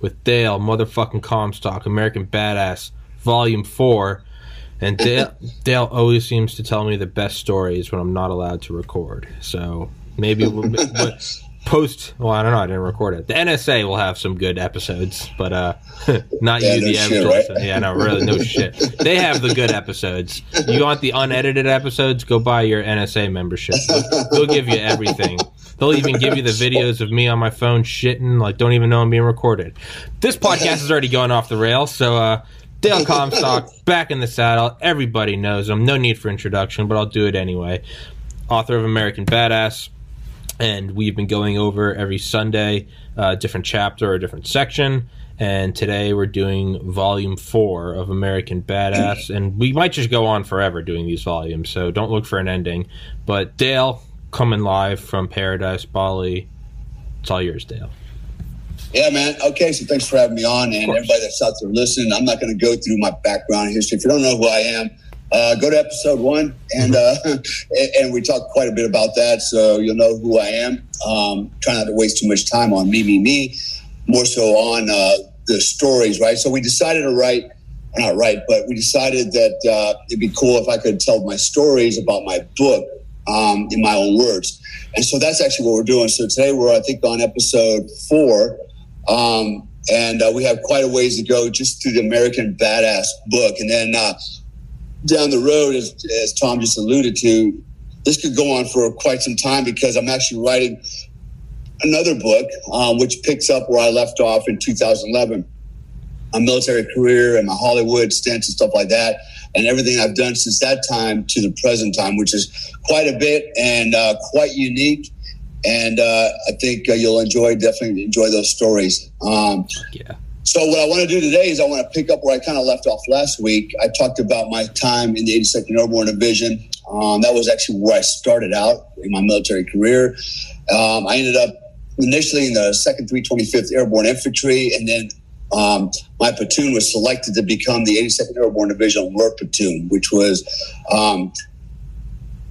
with Dale motherfucking Comstock, American Badass, Volume Four, and Dale Dale always seems to tell me the best stories when I'm not allowed to record. So maybe we'll, post. Well, I don't know. I didn't record it. The NSA will have some good episodes, but uh, not yeah, you, no the average. Right? Yeah, no, really, no shit. They have the good episodes. You want the unedited episodes? Go buy your NSA membership. They'll, they'll give you everything. They'll even give you the videos of me on my phone shitting, like don't even know I'm being recorded. This podcast is already going off the rails, so uh, Dale Comstock back in the saddle. Everybody knows him. No need for introduction, but I'll do it anyway. Author of American Badass, and we've been going over every Sunday a uh, different chapter or different section. And today we're doing volume four of American Badass, and we might just go on forever doing these volumes. So don't look for an ending. But Dale, coming live from Paradise, Bali. It's all yours, Dale. Yeah, man. Okay, so thanks for having me on, and everybody that's out there listening. I'm not going to go through my background history. If you don't know who I am, uh, go to episode one, and mm-hmm. uh, and we talked quite a bit about that, so you'll know who I am. Um, try not to waste too much time on me, me, me. More so on uh, the stories, right? So we decided to write, not write, but we decided that uh, it'd be cool if I could tell my stories about my book um, in my own words. And so that's actually what we're doing. So today we're, I think, on episode four. Um, and uh, we have quite a ways to go just through the American Badass book. And then uh, down the road, as, as Tom just alluded to, this could go on for quite some time because I'm actually writing another book, um, which picks up where I left off in 2011. My military career and my Hollywood stints and stuff like that and everything I've done since that time to the present time, which is quite a bit and uh, quite unique. And uh, I think uh, you'll enjoy, definitely enjoy those stories. Um, yeah. So what I want to do today is I want to pick up where I kind of left off last week. I talked about my time in the 82nd Airborne Division. Um, that was actually where I started out in my military career. Um, I ended up initially in the 2nd 325th Airborne Infantry, and then um, my platoon was selected to become the 82nd Airborne Division Alert Platoon, which was um,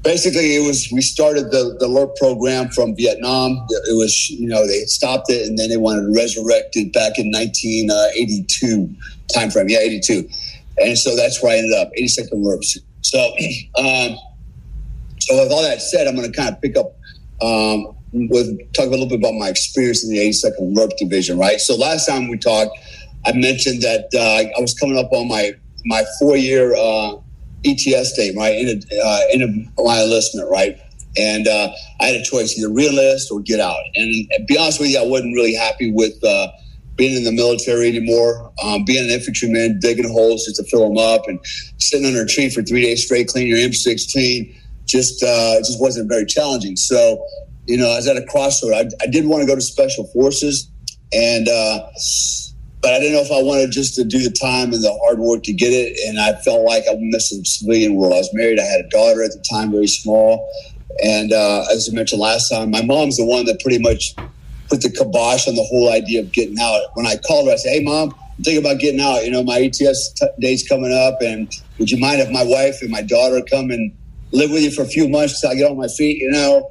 basically it was we started the, the alert program from Vietnam. It was you know they stopped it and then they wanted to resurrect it back in 1982 time frame. Yeah, 82, and so that's where I ended up 82nd Alert. So, um, so with all that said, I'm going to kind of pick up. Um, with talk a little bit about my experience in the 82nd Alert Division, right? So last time we talked, I mentioned that uh, I was coming up on my my four year uh, ETS date, right? In, a, uh, in a, my enlistment, right? And uh, I had a choice either reenlist or get out. And, and be honest with you, I wasn't really happy with uh, being in the military anymore. Um, being an infantryman, digging holes just to fill them up, and sitting under a tree for three days straight, cleaning your M16, just uh, just wasn't very challenging. So, you know, I was at a crossroad. I, I did want to go to special forces, and uh, but I didn't know if I wanted just to do the time and the hard work to get it. And I felt like I missed the civilian world. I was married. I had a daughter at the time, very small. And uh, as I mentioned last time, my mom's the one that pretty much put the kibosh on the whole idea of getting out. When I called her, I said, "Hey, mom, I'm thinking about getting out. You know, my ETS t- day's coming up, and would you mind if my wife and my daughter come and live with you for a few months till I get on my feet? You know."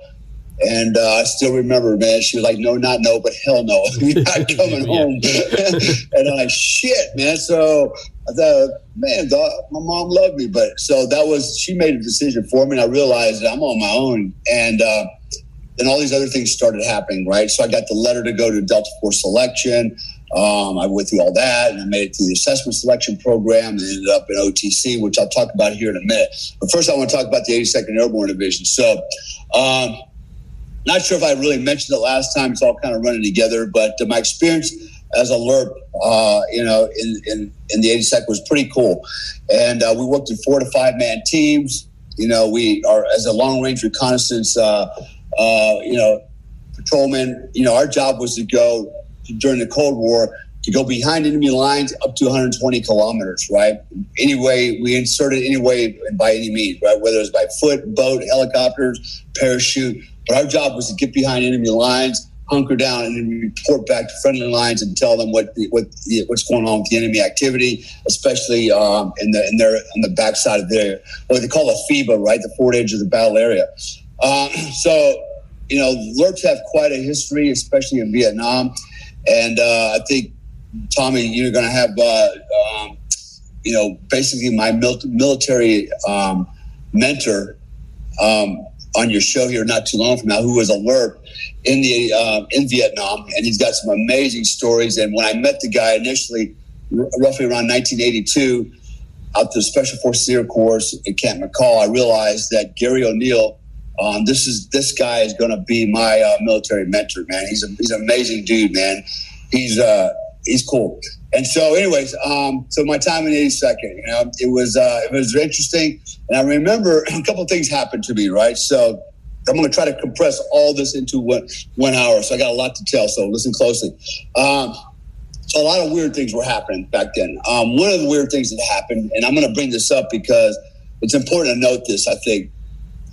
And uh, I still remember, man, she was like, no, not no, but hell no. You're not coming home. and I'm like, shit, man. So I thought, man, dog, my mom loved me. But so that was, she made a decision for me. And I realized that I'm on my own. And uh, then all these other things started happening, right? So I got the letter to go to Delta Force selection. Um, I went through all that and I made it through the assessment selection program and ended up in OTC, which I'll talk about here in a minute. But first, I want to talk about the 82nd Airborne Division. So, um, not sure if I really mentioned it last time. It's all kind of running together, but uh, my experience as a LRRP, uh, you know, in, in, in the 82nd was pretty cool. And uh, we worked in four to five man teams. You know, we are as a long range reconnaissance, uh, uh, you know, patrolman. You know, our job was to go during the Cold War to go behind enemy lines up to 120 kilometers, right? Anyway, we inserted anyway by any means, right? Whether it's by foot, boat, helicopters, parachute. But our job was to get behind enemy lines, hunker down, and then report back to friendly lines and tell them what what what's going on with the enemy activity, especially um, in the in their on the backside of their what they call a FEBA, right? The forward edge of the battle area. Uh, so, you know, LRRPs have quite a history, especially in Vietnam, and uh, I think Tommy, you're going to have, uh, um, you know, basically my mil- military um, mentor um, on your show here not too long from now, who was a in the uh, in Vietnam, and he's got some amazing stories. And when I met the guy initially, r- roughly around 1982, out the Special Forces Air Corps at Camp McCall, I realized that Gary O'Neill. Um, this is this guy is going to be my uh, military mentor, man. He's a, he's an amazing dude, man. He's uh, he's cool. And so, anyways, um, so my time in 82nd, you know, it was uh, it was interesting, and I remember a couple things happened to me, right? So I'm going to try to compress all this into one one hour. So I got a lot to tell. So listen closely. Um, so a lot of weird things were happening back then. Um, one of the weird things that happened, and I'm going to bring this up because it's important to note this. I think,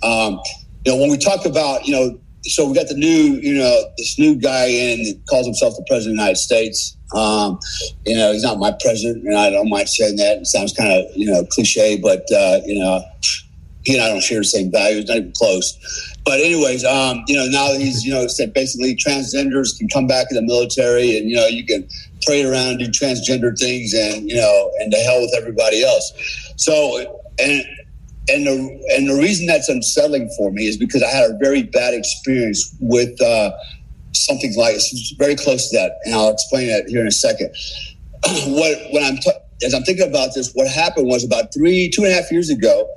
um, you know, when we talk about, you know, so we got the new, you know, this new guy in that calls himself the president of the United States. Um, you know, he's not my president, and I don't mind saying that. It sounds kind of, you know, cliche, but uh, you know, he and I don't share the same values, not even close. But anyways, um, you know, now he's, you know, said basically transgenders can come back in the military, and you know, you can trade around, do transgender things, and you know, and to hell with everybody else. So, and and the and the reason that's unsettling for me is because I had a very bad experience with uh, something like it's very close to that, and I'll explain that here in a second. what when I'm t- as I'm thinking about this, what happened was about three two and a half years ago.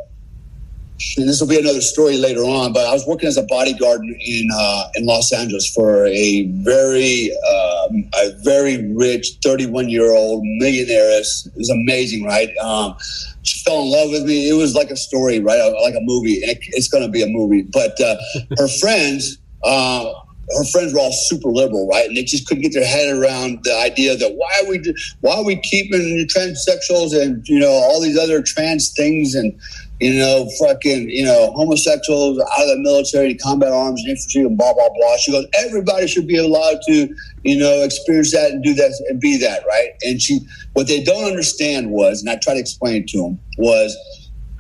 And this will be another story later on, but I was working as a bodyguard in uh, in Los Angeles for a very um, a very rich 31 year old millionaire. It was amazing, right? Um, she fell in love with me. It was like a story, right? Like a movie. It's going to be a movie. But uh, her friends, uh, her friends were all super liberal, right? And they just couldn't get their head around the idea that why are we why are we keeping transsexuals and you know all these other trans things and you know fucking you know homosexuals out of the military, combat arms, and infantry, and blah blah blah. She goes, everybody should be allowed to you know experience that and do that and be that, right? And she, what they don't understand was, and I try to explain to them was,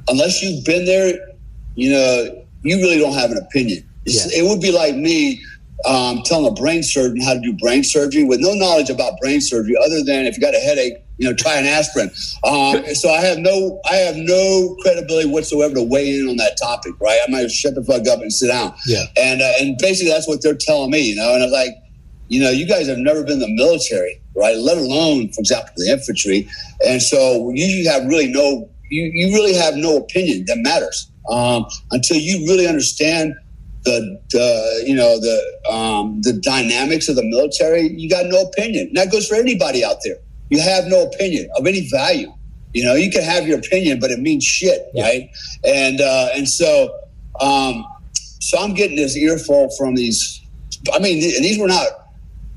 unless you've been there, you know, you really don't have an opinion. Yeah. It would be like me um, telling a brain surgeon how to do brain surgery with no knowledge about brain surgery other than if you got a headache, you know, try an aspirin. Um, so I have no, I have no credibility whatsoever to weigh in on that topic, right? I might shut the fuck up and sit down. Yeah. And uh, and basically that's what they're telling me, you know. And I was like, you know, you guys have never been in the military, right? Let alone, for example, the infantry. And so you have really no, you you really have no opinion that matters um, until you really understand the, the you know the um, the dynamics of the military, you got no opinion. And that goes for anybody out there. You have no opinion of any value. You know, you can have your opinion, but it means shit, yeah. right? And uh, and so um, so I'm getting this earful from these. I mean, and these were not.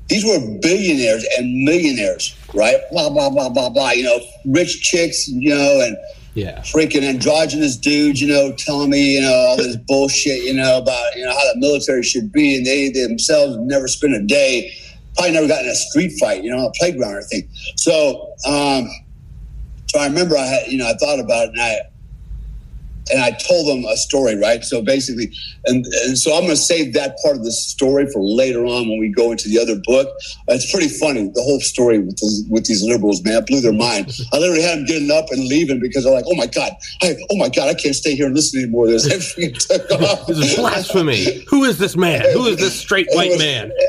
These were billionaires and millionaires, right? Blah blah blah blah blah. You know, rich chicks, you know, and yeah. freaking androgynous dudes, you know, telling me, you know, all this bullshit, you know, about, you know, how the military should be. And they themselves never spent a day, probably never got in a street fight, you know, on a playground or anything. So, um, so I remember I had, you know, I thought about it and I, and I told them a story, right? So basically, and, and so I'm going to save that part of the story for later on when we go into the other book. It's pretty funny, the whole story with with these liberals, man. Blew their mind. I literally had them getting up and leaving because they're like, oh my God, I, oh my God, I can't stay here and listen anymore to this. this is blasphemy. Who is this man? Who is this straight white was, man?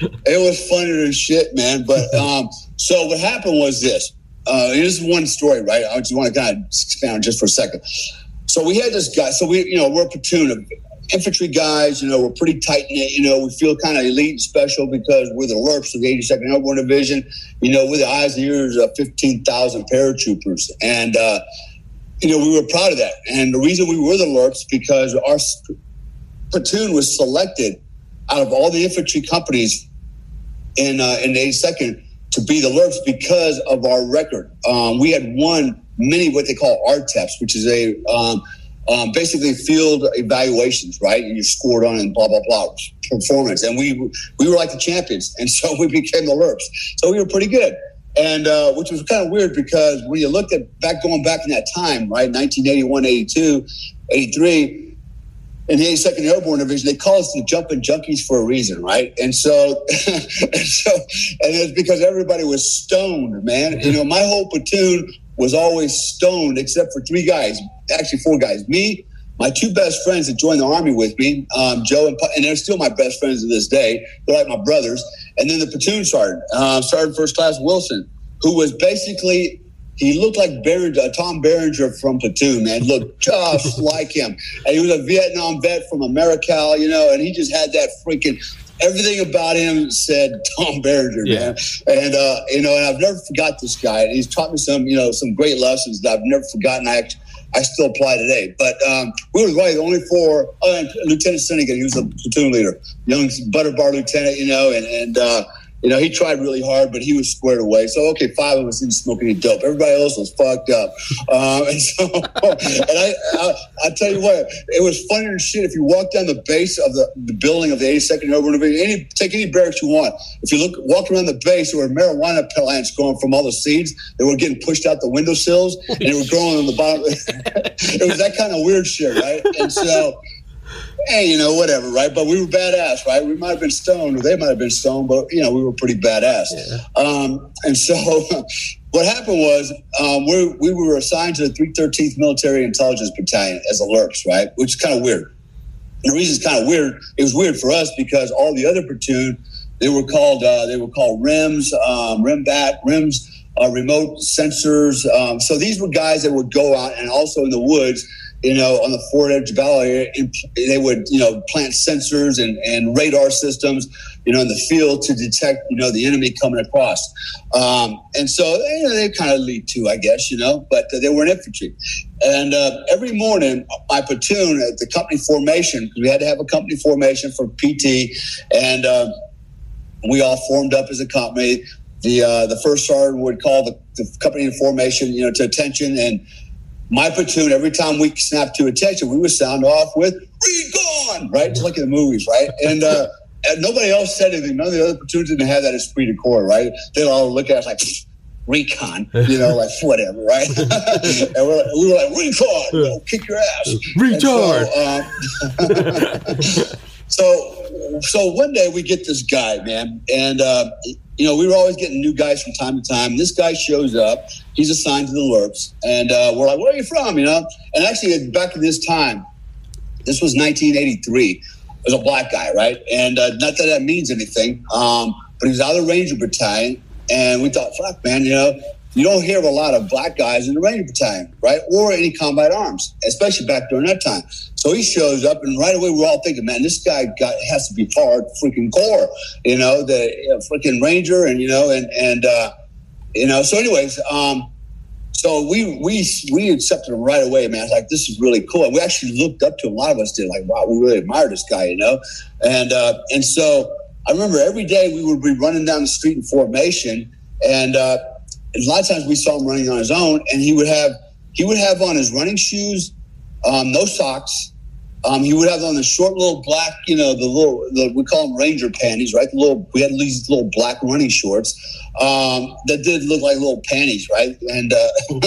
It was funnier than shit, man. But um, so what happened was this. Uh, here's one story, right? I just want to kind of expand just for a second. So we had this guy. So we, you know, we're a platoon of infantry guys. You know, we're pretty tight knit. You know, we feel kind of elite and special because we're the LRRPs of the 82nd Airborne Division. You know, we're the eyes and ears of 15,000 paratroopers, and uh, you know, we were proud of that. And the reason we were the LRRPs because our platoon was selected out of all the infantry companies in uh, in the 82nd to be the Lurps because of our record. Um, we had won many what they call ARTEPs, which is a um, um, basically field evaluations, right? And you scored on and blah blah blah performance, and we we were like the champions, and so we became the Lurps. So we were pretty good, and uh, which was kind of weird because when you looked at back going back in that time, right, 1981, 82, 83 in the 82nd Airborne Division, they call us the jumping junkies for a reason, right? And so, and so, and it's because everybody was stoned, man. You know, my whole platoon was always stoned except for three guys, actually four guys. Me, my two best friends that joined the army with me, um, Joe and, and they're still my best friends to this day. They're like my brothers. And then the platoon sergeant, uh, Sergeant First Class Wilson, who was basically he looked like uh, Tom Berenger from Platoon, man. Looked just like him. And he was a Vietnam vet from Americal, you know, and he just had that freaking everything about him said Tom Berenger, yeah. man. And uh, you know, and I've never forgot this guy. And he's taught me some, you know, some great lessons that I've never forgotten. I I still apply today. But um, we were really the only four. Uh, lieutenant Finnegan, he was a platoon leader, young butter bar lieutenant, you know, and and. Uh, you know, he tried really hard, but he was squared away. So, okay, five of us didn't smoke any dope. Everybody else was fucked up. Um, and so, and I, I, I, tell you what, it was funnier than shit if you walk down the base of the, the building of the 82nd Airborne Division, any, take any barracks you want. If you look, walk around the base, there were marijuana plants growing from all the seeds. They were getting pushed out the windowsills and they were growing on the bottom. it was that kind of weird shit, right? And so, hey, you know, whatever, right? But we were badass, right? We might have been stoned, or they might have been stoned, but you know, we were pretty badass. Yeah. Um, and so, what happened was um, we we were assigned to the 313th Military Intelligence Battalion as alerts, right? Which is kind of weird. And the reason it's kind of weird, it was weird for us because all the other platoon, they were called uh, they were called RIMS, um, RIMBAT, RIMS. Uh, remote sensors. Um, so these were guys that would go out and also in the woods you know, on the Fort Edge Valley, they would, you know, plant sensors and, and radar systems, you know, in the field to detect, you know, the enemy coming across. Um, and so you know, they kind of lead to, I guess, you know, but uh, they were in infantry. And uh, every morning, my platoon at the company formation, because we had to have a company formation for PT, and uh, we all formed up as a company. The uh, the first sergeant would call the, the company in formation, you know, to attention and my platoon, every time we snapped to attention, we would sound off with recon, right? Just like in the movies, right? And, uh, and nobody else said anything. None of the other platoons didn't have that esprit de corps, right? They'd all look at us like, recon, you know, like whatever, right? and we're like, we were like, recon, you know, kick your ass. Retard. So, um, so, so, one day we get this guy, man, and, uh, you know, we were always getting new guys from time to time. This guy shows up he's assigned to the Lurps, and uh, we're like, "Where are you from?" You know, and actually, back in this time, this was 1983. It was a black guy, right? And uh, not that that means anything, um, but he was out of the Ranger Battalion, and we thought, "Fuck, man, you know." You don't hear of a lot of black guys in the Ranger Battalion, right? Or any combat arms, especially back during that time. So he shows up, and right away we're all thinking, man, this guy got has to be hard freaking core, you know, the uh, freaking Ranger, and you know, and and uh, you know. So, anyways, um, so we we we accepted him right away, man. Like this is really cool. And we actually looked up to him. A lot of us did. Like, wow, we really admire this guy, you know. And uh, and so I remember every day we would be running down the street in formation, and uh, a lot of times we saw him running on his own, and he would have he would have on his running shoes, um, no socks, um, he would have on the short little black, you know, the little, the, we call them ranger panties, right? The little, we had these little black running shorts um, that did look like little panties, right? And uh,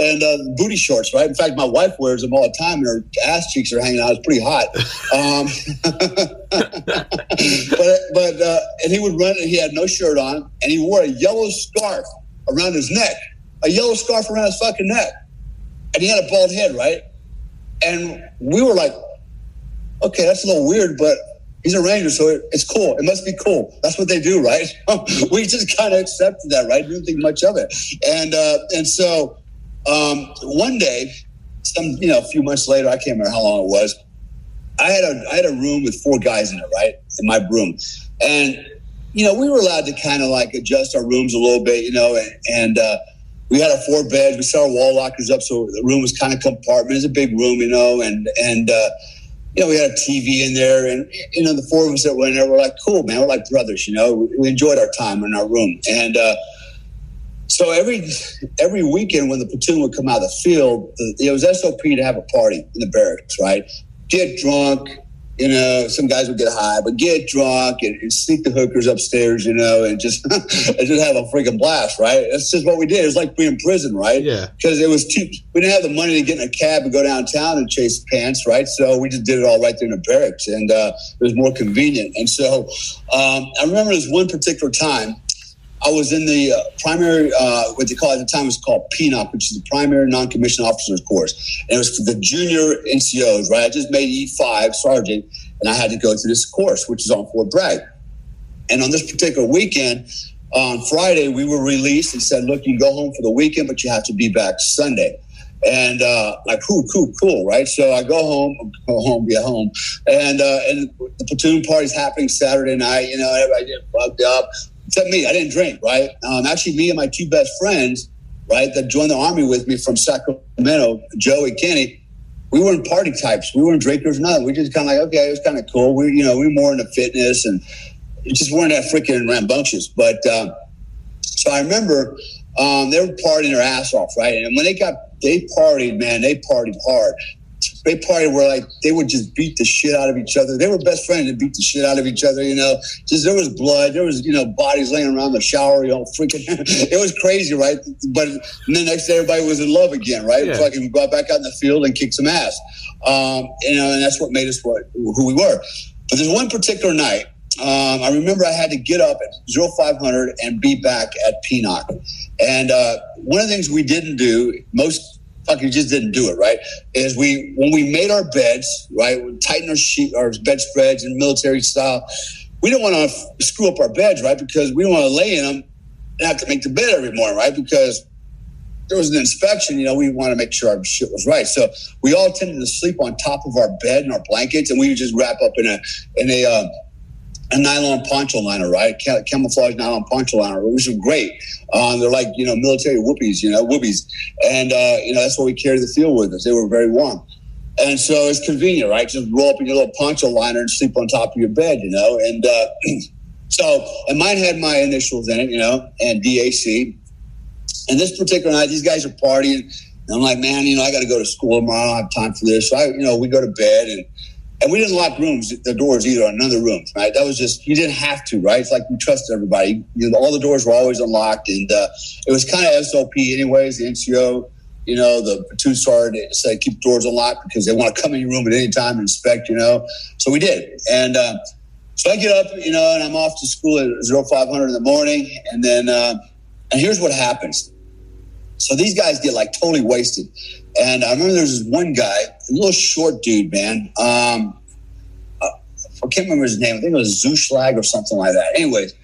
and uh, booty shorts, right? In fact, my wife wears them all the time, and her ass cheeks are hanging out. It's pretty hot. Um, but but uh, and he would run, and he had no shirt on, and he wore a yellow scarf around his neck, a yellow scarf around his fucking neck, and he had a bald head, right? And we were like, okay, that's a little weird, but he's a ranger, so it's cool. It must be cool. That's what they do, right? we just kind of accepted that, right? Didn't think much of it. And uh, and so um, one day, some you know, a few months later, I can't remember how long it was. I had a I had a room with four guys in it, right, in my room, and you know, we were allowed to kind of like adjust our rooms a little bit, you know, and, and uh, we had our four beds. We set our wall lockers up, so the room was kind of compartment. It's a big room, you know, and and uh, you know, we had a TV in there, and you know, the four of us that went there were like, "Cool, man, we're like brothers." You know, we enjoyed our time in our room, and uh, so every every weekend when the platoon would come out of the field, it was SOP to have a party in the barracks, right? Get drunk, you know, some guys would get high, but get drunk and, and sneak the hookers upstairs, you know, and just and just have a freaking blast, right? That's just what we did. It was like being in prison, right? Yeah. Because it was too, We didn't have the money to get in a cab and go downtown and chase pants, right? So we just did it all right there in the barracks, and uh, it was more convenient. And so um, I remember this one particular time. I was in the uh, primary, uh, what they call at the time was called PNOC, which is the primary non-commissioned officers course. And it was for the junior NCOs, right? I just made E5 sergeant and I had to go through this course, which is on Fort Bragg. And on this particular weekend, on Friday, we were released and said, look, you go home for the weekend, but you have to be back Sunday. And uh, like, cool, cool, cool, right? So I go home, go home, get home, and uh, and the platoon party's happening Saturday night. You know, everybody get fucked up except me. I didn't drink, right? Um, actually, me and my two best friends, right, that joined the army with me from Sacramento, Joe and Kenny, we weren't party types. We weren't drinkers, nothing. We just kind of like, okay, it was kind of cool. We, you know, we were more into fitness and just weren't that freaking rambunctious. But uh, so I remember um, they were partying their ass off, right? And when they got, they partied, man, they partied hard they partied where like they would just beat the shit out of each other. They were best friends and beat the shit out of each other. You know, just there was blood, there was you know bodies laying around the shower. You know, freaking, it was crazy, right? But the next day everybody was in love again, right? Yeah. Fucking go back out in the field and kick some ass. Um, you know, and that's what made us what who we were. But there's one particular night. Um, I remember I had to get up at 0500 and be back at PNOC. And uh, one of the things we didn't do, most fucking just didn't do it, right? Is we when we made our beds, right, we tightened our sheet, our bedspreads in military style. We didn't want to f- screw up our beds, right? Because we don't want to lay in them and have to make the bed every morning, right? Because there was an inspection, you know, we want to make sure our shit was right. So we all tended to sleep on top of our bed and our blankets, and we would just wrap up in a in a uh, a nylon poncho liner, right? Camouflage nylon poncho liner, which was great. Um, they're like, you know, military whoopies, you know, whoopies. And, uh, you know, that's what we carry the field with us. They were very warm. And so it's convenient, right? Just roll up in your little poncho liner and sleep on top of your bed, you know? And uh, so, and mine had my initials in it, you know, and DAC. And this particular night, these guys are partying. And I'm like, man, you know, I got to go to school tomorrow. I don't have time for this. So I, you know, we go to bed and, and we didn't lock rooms, the doors either on none of the rooms, right? That was just, you didn't have to, right? It's like we trusted everybody. You know, all the doors were always unlocked. And uh, it was kind of SOP anyways, the NCO, you know, the platoon sergeant said keep doors unlocked because they want to come in your room at any time and inspect, you know. So we did. And uh, so I get up, you know, and I'm off to school at 0500 in the morning. And then, uh, and here's what happens. So these guys get like totally wasted. And I remember there was this one guy, a little short dude, man. Um, uh, I can't remember his name. I think it was Zuschlag or something like that. Anyways,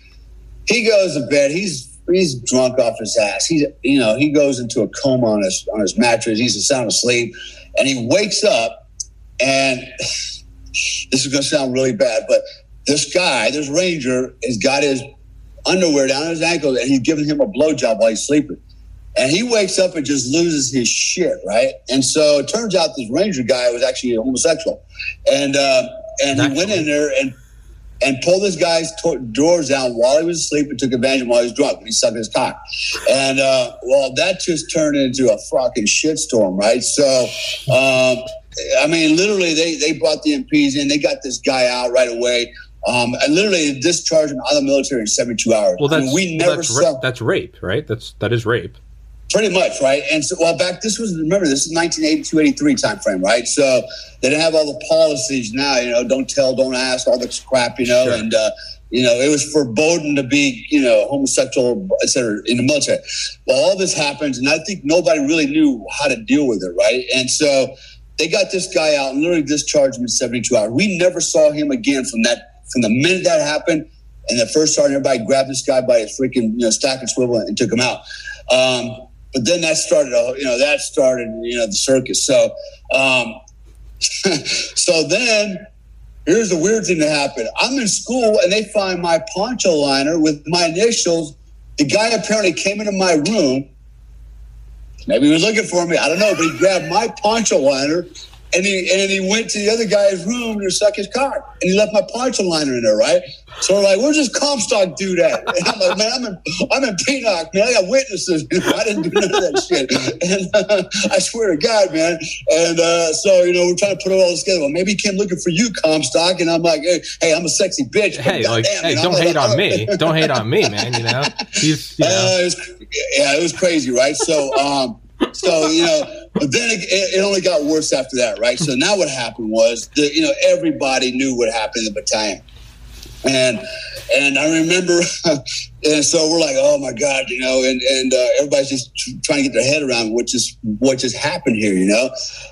he goes to bed. He's he's drunk off his ass. He's you know he goes into a coma on his on his mattress. He's sound asleep, and he wakes up, and this is going to sound really bad, but this guy, this ranger, has got his underwear down his ankles, and he's giving him a blowjob while he's sleeping. And he wakes up and just loses his shit, right? And so it turns out this ranger guy was actually a homosexual, and uh, and he went in there and and pulled this guy's to- doors down while he was asleep and took advantage of him while he was drunk when he sucked his cock. And uh, well, that just turned into a fucking shitstorm, right? So. Um, I mean, literally, they, they brought the MPs in. They got this guy out right away. Um, and literally discharged him out of the military in 72 hours. Well, that's, I mean, we never well, that's, saw, ra- that's rape, right? That's that is rape. Pretty much, right? And so, well, back this was remember this is 1982, 83 time frame, right? So they didn't have all the policies now, you know, don't tell, don't ask, all this crap, you know, sure. and uh, you know, it was forbidden to be, you know, homosexual, etc. in the military. Well, all this happens, and I think nobody really knew how to deal with it, right? And so they got this guy out and literally discharged him in 72 hours. We never saw him again from that from the minute that happened. And the first sergeant, everybody grabbed this guy by his freaking you know stack and swivel and took him out. Um, but then that started, you know, that started, you know, the circus. So, um, so then here's the weird thing that happened. I'm in school and they find my poncho liner with my initials. The guy apparently came into my room. Maybe he was looking for me. I don't know, but he grabbed my poncho liner and he and he went to the other guy's room to suck his cock, and he left my poncho liner in there, right? So we're like, where's this Comstock dude at? And I'm like, man, I'm in, I'm in man. I got witnesses. I didn't do none of that shit. And uh, I swear to God, man. And uh, so, you know, we're trying to put it all together. Well, maybe he came looking for you, Comstock. And I'm like, hey, hey I'm a sexy bitch. Hey, like, damn, hey, don't like, hate on me. Don't hate on me, man. You know, he's, you know. Uh, it was, yeah, it was crazy, right? So, um, so you know, but then it, it, only got worse after that, right? So now what happened was that you know everybody knew what happened in the battalion, and and I remember, and so we're like, oh my god, you know, and and uh, everybody's just trying to get their head around what just what just happened here, you know,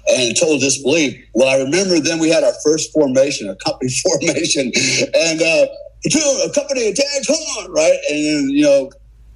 and total disbelief. Well, I remember then we had our first formation, a company formation, and uh, a company attacks on, right, and then you know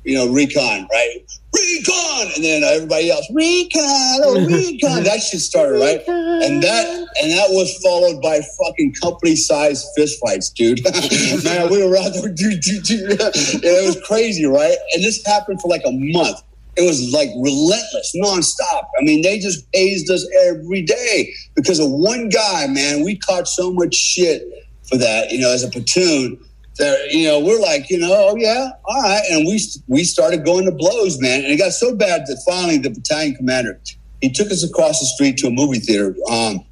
you know, recon, right? Recon, and then everybody else, recon, oh recon. that shit started, right? And that and that was followed by fucking company sized fist fights, dude. Man, we were out there, dude, dude, dude. it was crazy, right? And this happened for like a month. It was like relentless, nonstop. I mean, they just hazed us every day because of one guy, man. We caught so much shit for that, you know, as a platoon that you know we're like you know oh yeah all right. And we we started going to blows man. And it got so bad that finally the battalion commander he took us across the street to a movie theater. Um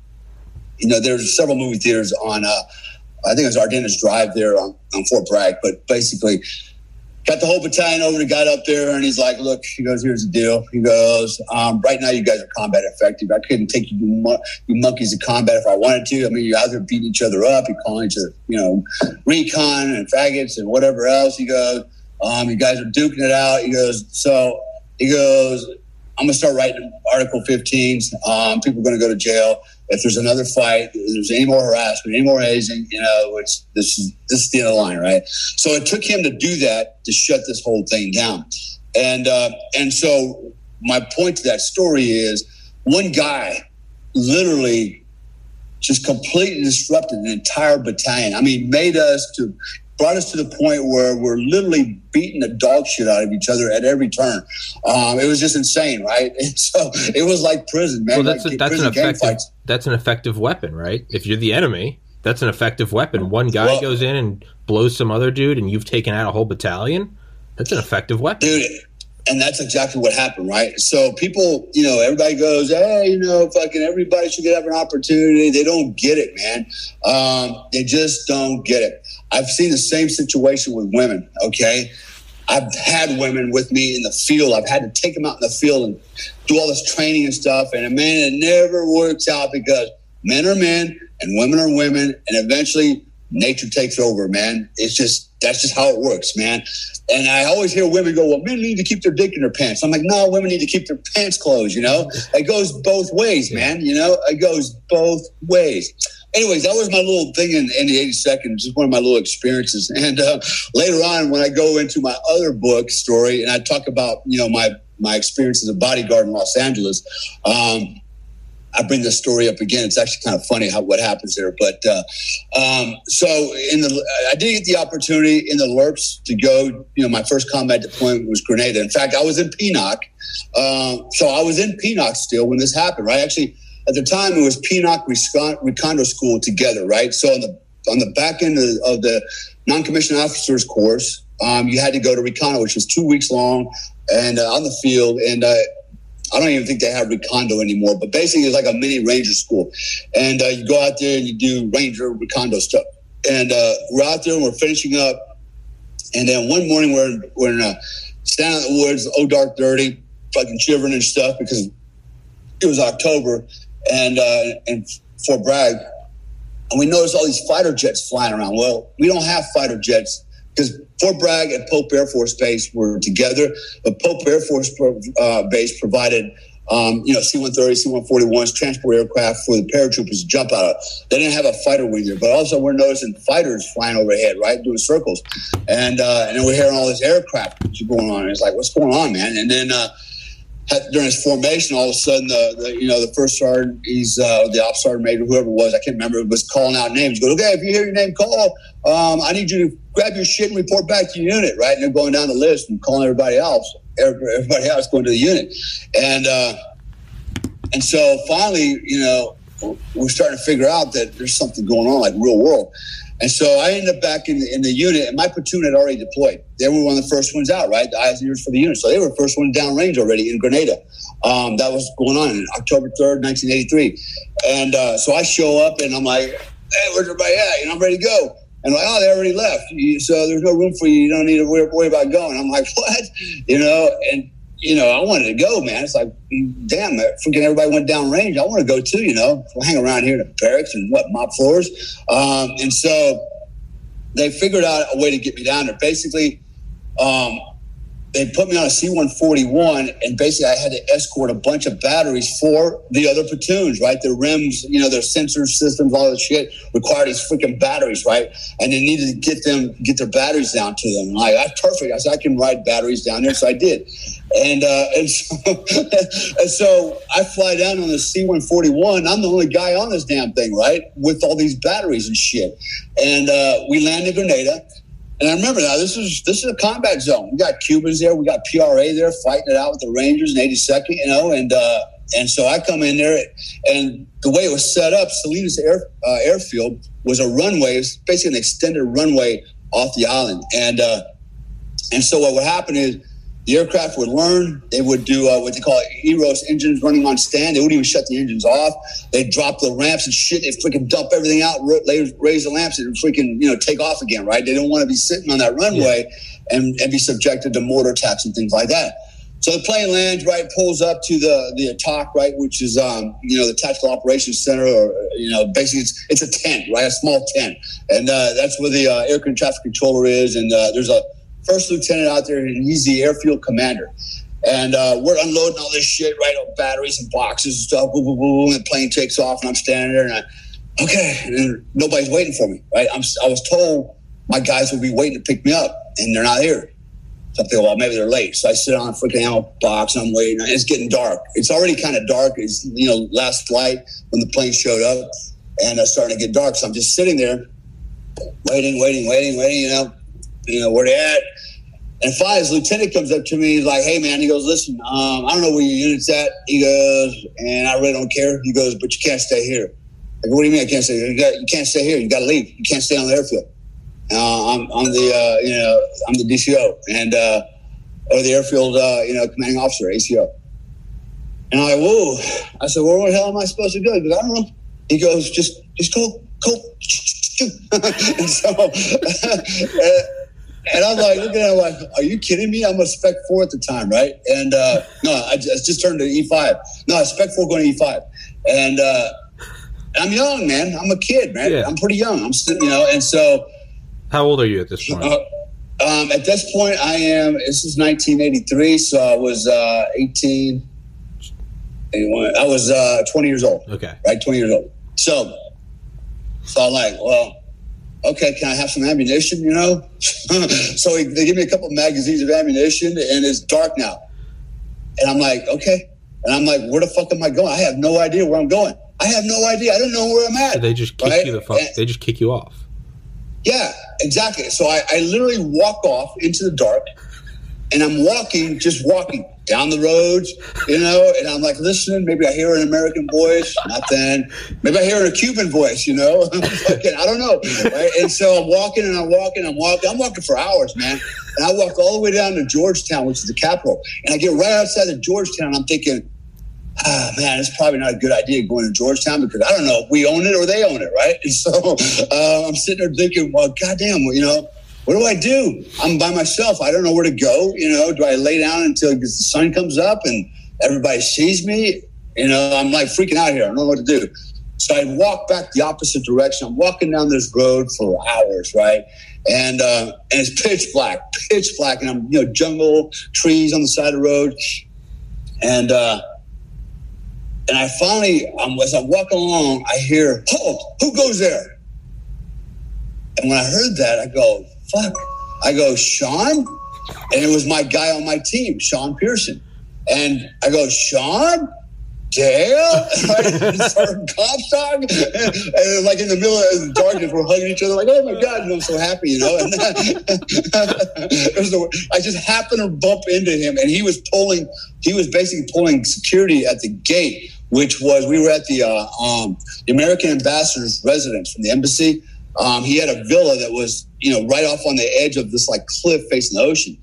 you know there's several movie theaters on uh i think it was ardennes drive there on, on fort bragg but basically got the whole battalion over. He got up there and he's like, "Look," he goes, "Here's the deal." He goes, um, "Right now, you guys are combat effective. I couldn't take you, you monkeys to combat if I wanted to. I mean, you're out there beating each other up. You're calling each other, you know, recon and faggots and whatever else." He goes, um, "You guys are duking it out." He goes, "So," he goes, "I'm gonna start writing Article 15s. Um, people are gonna go to jail." If there's another fight, there's any more harassment, any more hazing, you know, it's this is this is the end of the line, right? So it took him to do that to shut this whole thing down, and uh, and so my point to that story is one guy literally just completely disrupted an entire battalion. I mean, made us to brought us to the point where we're literally beating the dog shit out of each other at every turn. Um, it was just insane, right? And so it was like prison, man. Well, that's like a, that's an effective that's an effective weapon, right? If you're the enemy, that's an effective weapon. One guy well, goes in and blows some other dude, and you've taken out a whole battalion. That's an effective weapon, dude. And that's exactly what happened, right? So people, you know, everybody goes, "Hey, you know, fucking everybody should get have an opportunity." They don't get it, man. Um, they just don't get it. I've seen the same situation with women. Okay. I've had women with me in the field. I've had to take them out in the field and do all this training and stuff. And a man, it never works out because men are men and women are women. And eventually nature takes over, man. It's just, that's just how it works, man. And I always hear women go, well, men need to keep their dick in their pants. I'm like, no, women need to keep their pants closed, you know? It goes both ways, man. You know, it goes both ways anyways, that was my little thing in, in the 82nd, just one of my little experiences. And uh, later on, when I go into my other book story and I talk about, you know, my, my experience as a bodyguard in Los Angeles, um, I bring this story up again. It's actually kind of funny how what happens there. But uh, um, so in the, I did get the opportunity in the LRRPs to go. You know, my first combat deployment was Grenada. In fact, I was in Peanock. Uh, so I was in Peanock still when this happened. Right, actually, at the time it was Peanock Recondo School together, right? So on the on the back end of, of the non-commissioned officers course, um, you had to go to Recondo, which was two weeks long and uh, on the field. And uh, I don't even think they have Recondo anymore, but basically it's like a mini Ranger school. And uh, you go out there and you do Ranger Recondo stuff. And uh, we're out there and we're finishing up. And then one morning we're, we're in a, standing in the woods, oh dark, dirty, fucking shivering and stuff because it was October and uh, in Fort Bragg, and we noticed all these fighter jets flying around. Well, we don't have fighter jets because Fort Bragg and Pope Air Force Base were together. But Pope Air Force uh, Base provided, um, you know, C-130, C-141s, transport aircraft for the paratroopers to jump out of. They didn't have a fighter wing there, but also we're noticing fighters flying overhead, right, doing circles, and uh, and then we're hearing all this aircraft going on. And it's like, what's going on, man? And then. Uh, during his formation, all of a sudden, the, the you know the first sergeant, he's uh, the ops sergeant major, whoever it was, I can't remember, was calling out names. He goes, okay, if you hear your name called, um, I need you to grab your shit and report back to your unit, right? And they're going down the list and calling everybody else, everybody else going to the unit, and uh, and so finally, you know, we're starting to figure out that there's something going on, like real world. And so I ended up back in the, in the unit, and my platoon had already deployed. They were one of the first ones out, right? The eyes and ears for the unit. So they were the first one downrange already in Grenada. Um, that was going on in October 3rd, 1983. And uh, so I show up, and I'm like, hey, where's everybody at? And I'm ready to go. And like, oh, they already left. You, So there's no room for you. You don't need to worry, worry about going. I'm like, what? You know, and you know, I wanted to go, man. It's like, damn, freaking everybody went down range. I want to go too, you know, hang around here in the barracks and what, mop floors. Um, and so they figured out a way to get me down there. Basically, um, they put me on a C-141, and basically I had to escort a bunch of batteries for the other platoons, right? Their rims, you know, their sensor systems, all that shit required these freaking batteries, right? And they needed to get them, get their batteries down to them. And I, that's perfect. I said I can ride batteries down there, so I did. And uh, and so, and so I fly down on the C-141. I'm the only guy on this damn thing, right? With all these batteries and shit. And uh, we land in Grenada and I remember now this is this is a combat zone. We got Cubans there, we got PRA there fighting it out with the Rangers in 82nd, you know, and uh, and so I come in there, and the way it was set up, Salines Air uh, Airfield was a runway, it was basically an extended runway off the island, and uh, and so what would happen is the aircraft would learn. They would do uh, what they call EROS engines running on stand. They wouldn't even shut the engines off. They'd drop the ramps and shit. They'd freaking dump everything out, raise the lamps, and freaking you know take off again. Right? They don't want to be sitting on that runway yeah. and, and be subjected to mortar attacks and things like that. So the plane lands, right, pulls up to the the ATOC, right, which is um, you know the Tactical Operations Center, or you know basically it's it's a tent, right, a small tent, and uh, that's where the uh, aircraft traffic controller is, and uh, there's a first lieutenant out there, and he's the airfield commander. And uh, we're unloading all this shit, right? All batteries and boxes and stuff. Boom, boom, boom, and the plane takes off, and I'm standing there, and I, okay, and nobody's waiting for me, right? I'm, I was told my guys would be waiting to pick me up, and they're not here. So I feel, well, maybe they're late. So I sit on a freaking ammo box and I'm waiting. It's getting dark. It's already kind of dark. It's, you know, last flight when the plane showed up and it's starting to get dark. So I'm just sitting there waiting, waiting, waiting, waiting, you know, you know, where they at? And his lieutenant comes up to me. He's like, "Hey, man," he goes, "Listen, um, I don't know where your unit's at." He goes, "And I really don't care." He goes, "But you can't stay here." Like, what do you mean I can't stay here? You, got, you can't stay here. You got to leave. You can't stay on the airfield. Uh, I'm, I'm the, uh, you know, I'm the DCO and uh, or the airfield, uh, you know, commanding officer, ACO. And I'm like, "Whoa!" I said, "Well, where the hell am I supposed to go?" Because I don't know. He goes, "Just, just go, go." and so. And I'm like, looking at him like, are you kidding me? I'm a spec four at the time, right? And uh, no, I just, just, turned to E5. No, I spec four going to E5. And uh, I'm young, man. I'm a kid, man. Yeah. I'm pretty young. I'm still, you know, and so. How old are you at this point? Uh, um, at this point, I am, this is 1983, so I was uh, 18. 81. I was uh, 20 years old. Okay. Right? 20 years old. So, so I'm like, well, okay, can I have some ammunition? You know, so they give me a couple of magazines of ammunition, and it's dark now, and I'm like, okay, and I'm like, where the fuck am I going? I have no idea where I'm going. I have no idea. I don't know where I'm at. So they just kick right? you the fuck. And, they just kick you off. Yeah, exactly. So I, I literally walk off into the dark, and I'm walking, just walking down the roads, you know, and I'm like listening. Maybe I hear an American voice, nothing. Maybe I hear a Cuban voice, you know. I don't know. Right? And so I'm walking and I'm walking, I'm walking, I'm walking for hours, man. And I walk all the way down to Georgetown, which is the capital. And I get right outside of Georgetown. I'm thinking, ah, man, it's probably not a good idea going to Georgetown because I don't know if we own it or they own it, right? And so uh, I'm sitting there thinking, well, goddamn, you know, what do I do? I'm by myself. I don't know where to go. You know, do I lay down until the sun comes up and everybody sees me? You know, I'm like freaking out here. I don't know what to do. So I walk back the opposite direction. I'm walking down this road for hours, right? And uh, and it's pitch black, pitch black, and I'm you know jungle trees on the side of the road, and uh, and I finally, um, as I'm walking along, I hear, "Halt! Who goes there?" And when I heard that, I go, fuck. I go, Sean? And it was my guy on my team, Sean Pearson. And I go, Sean? Dale? Started Comstock? And like in the middle of the darkness, we're hugging each other like, oh my God, and I'm so happy, you know? And I just happened to bump into him and he was pulling, he was basically pulling security at the gate which was we were at the uh, um, the American ambassador's residence from the embassy. Um, he had a villa that was you know right off on the edge of this like cliff facing the ocean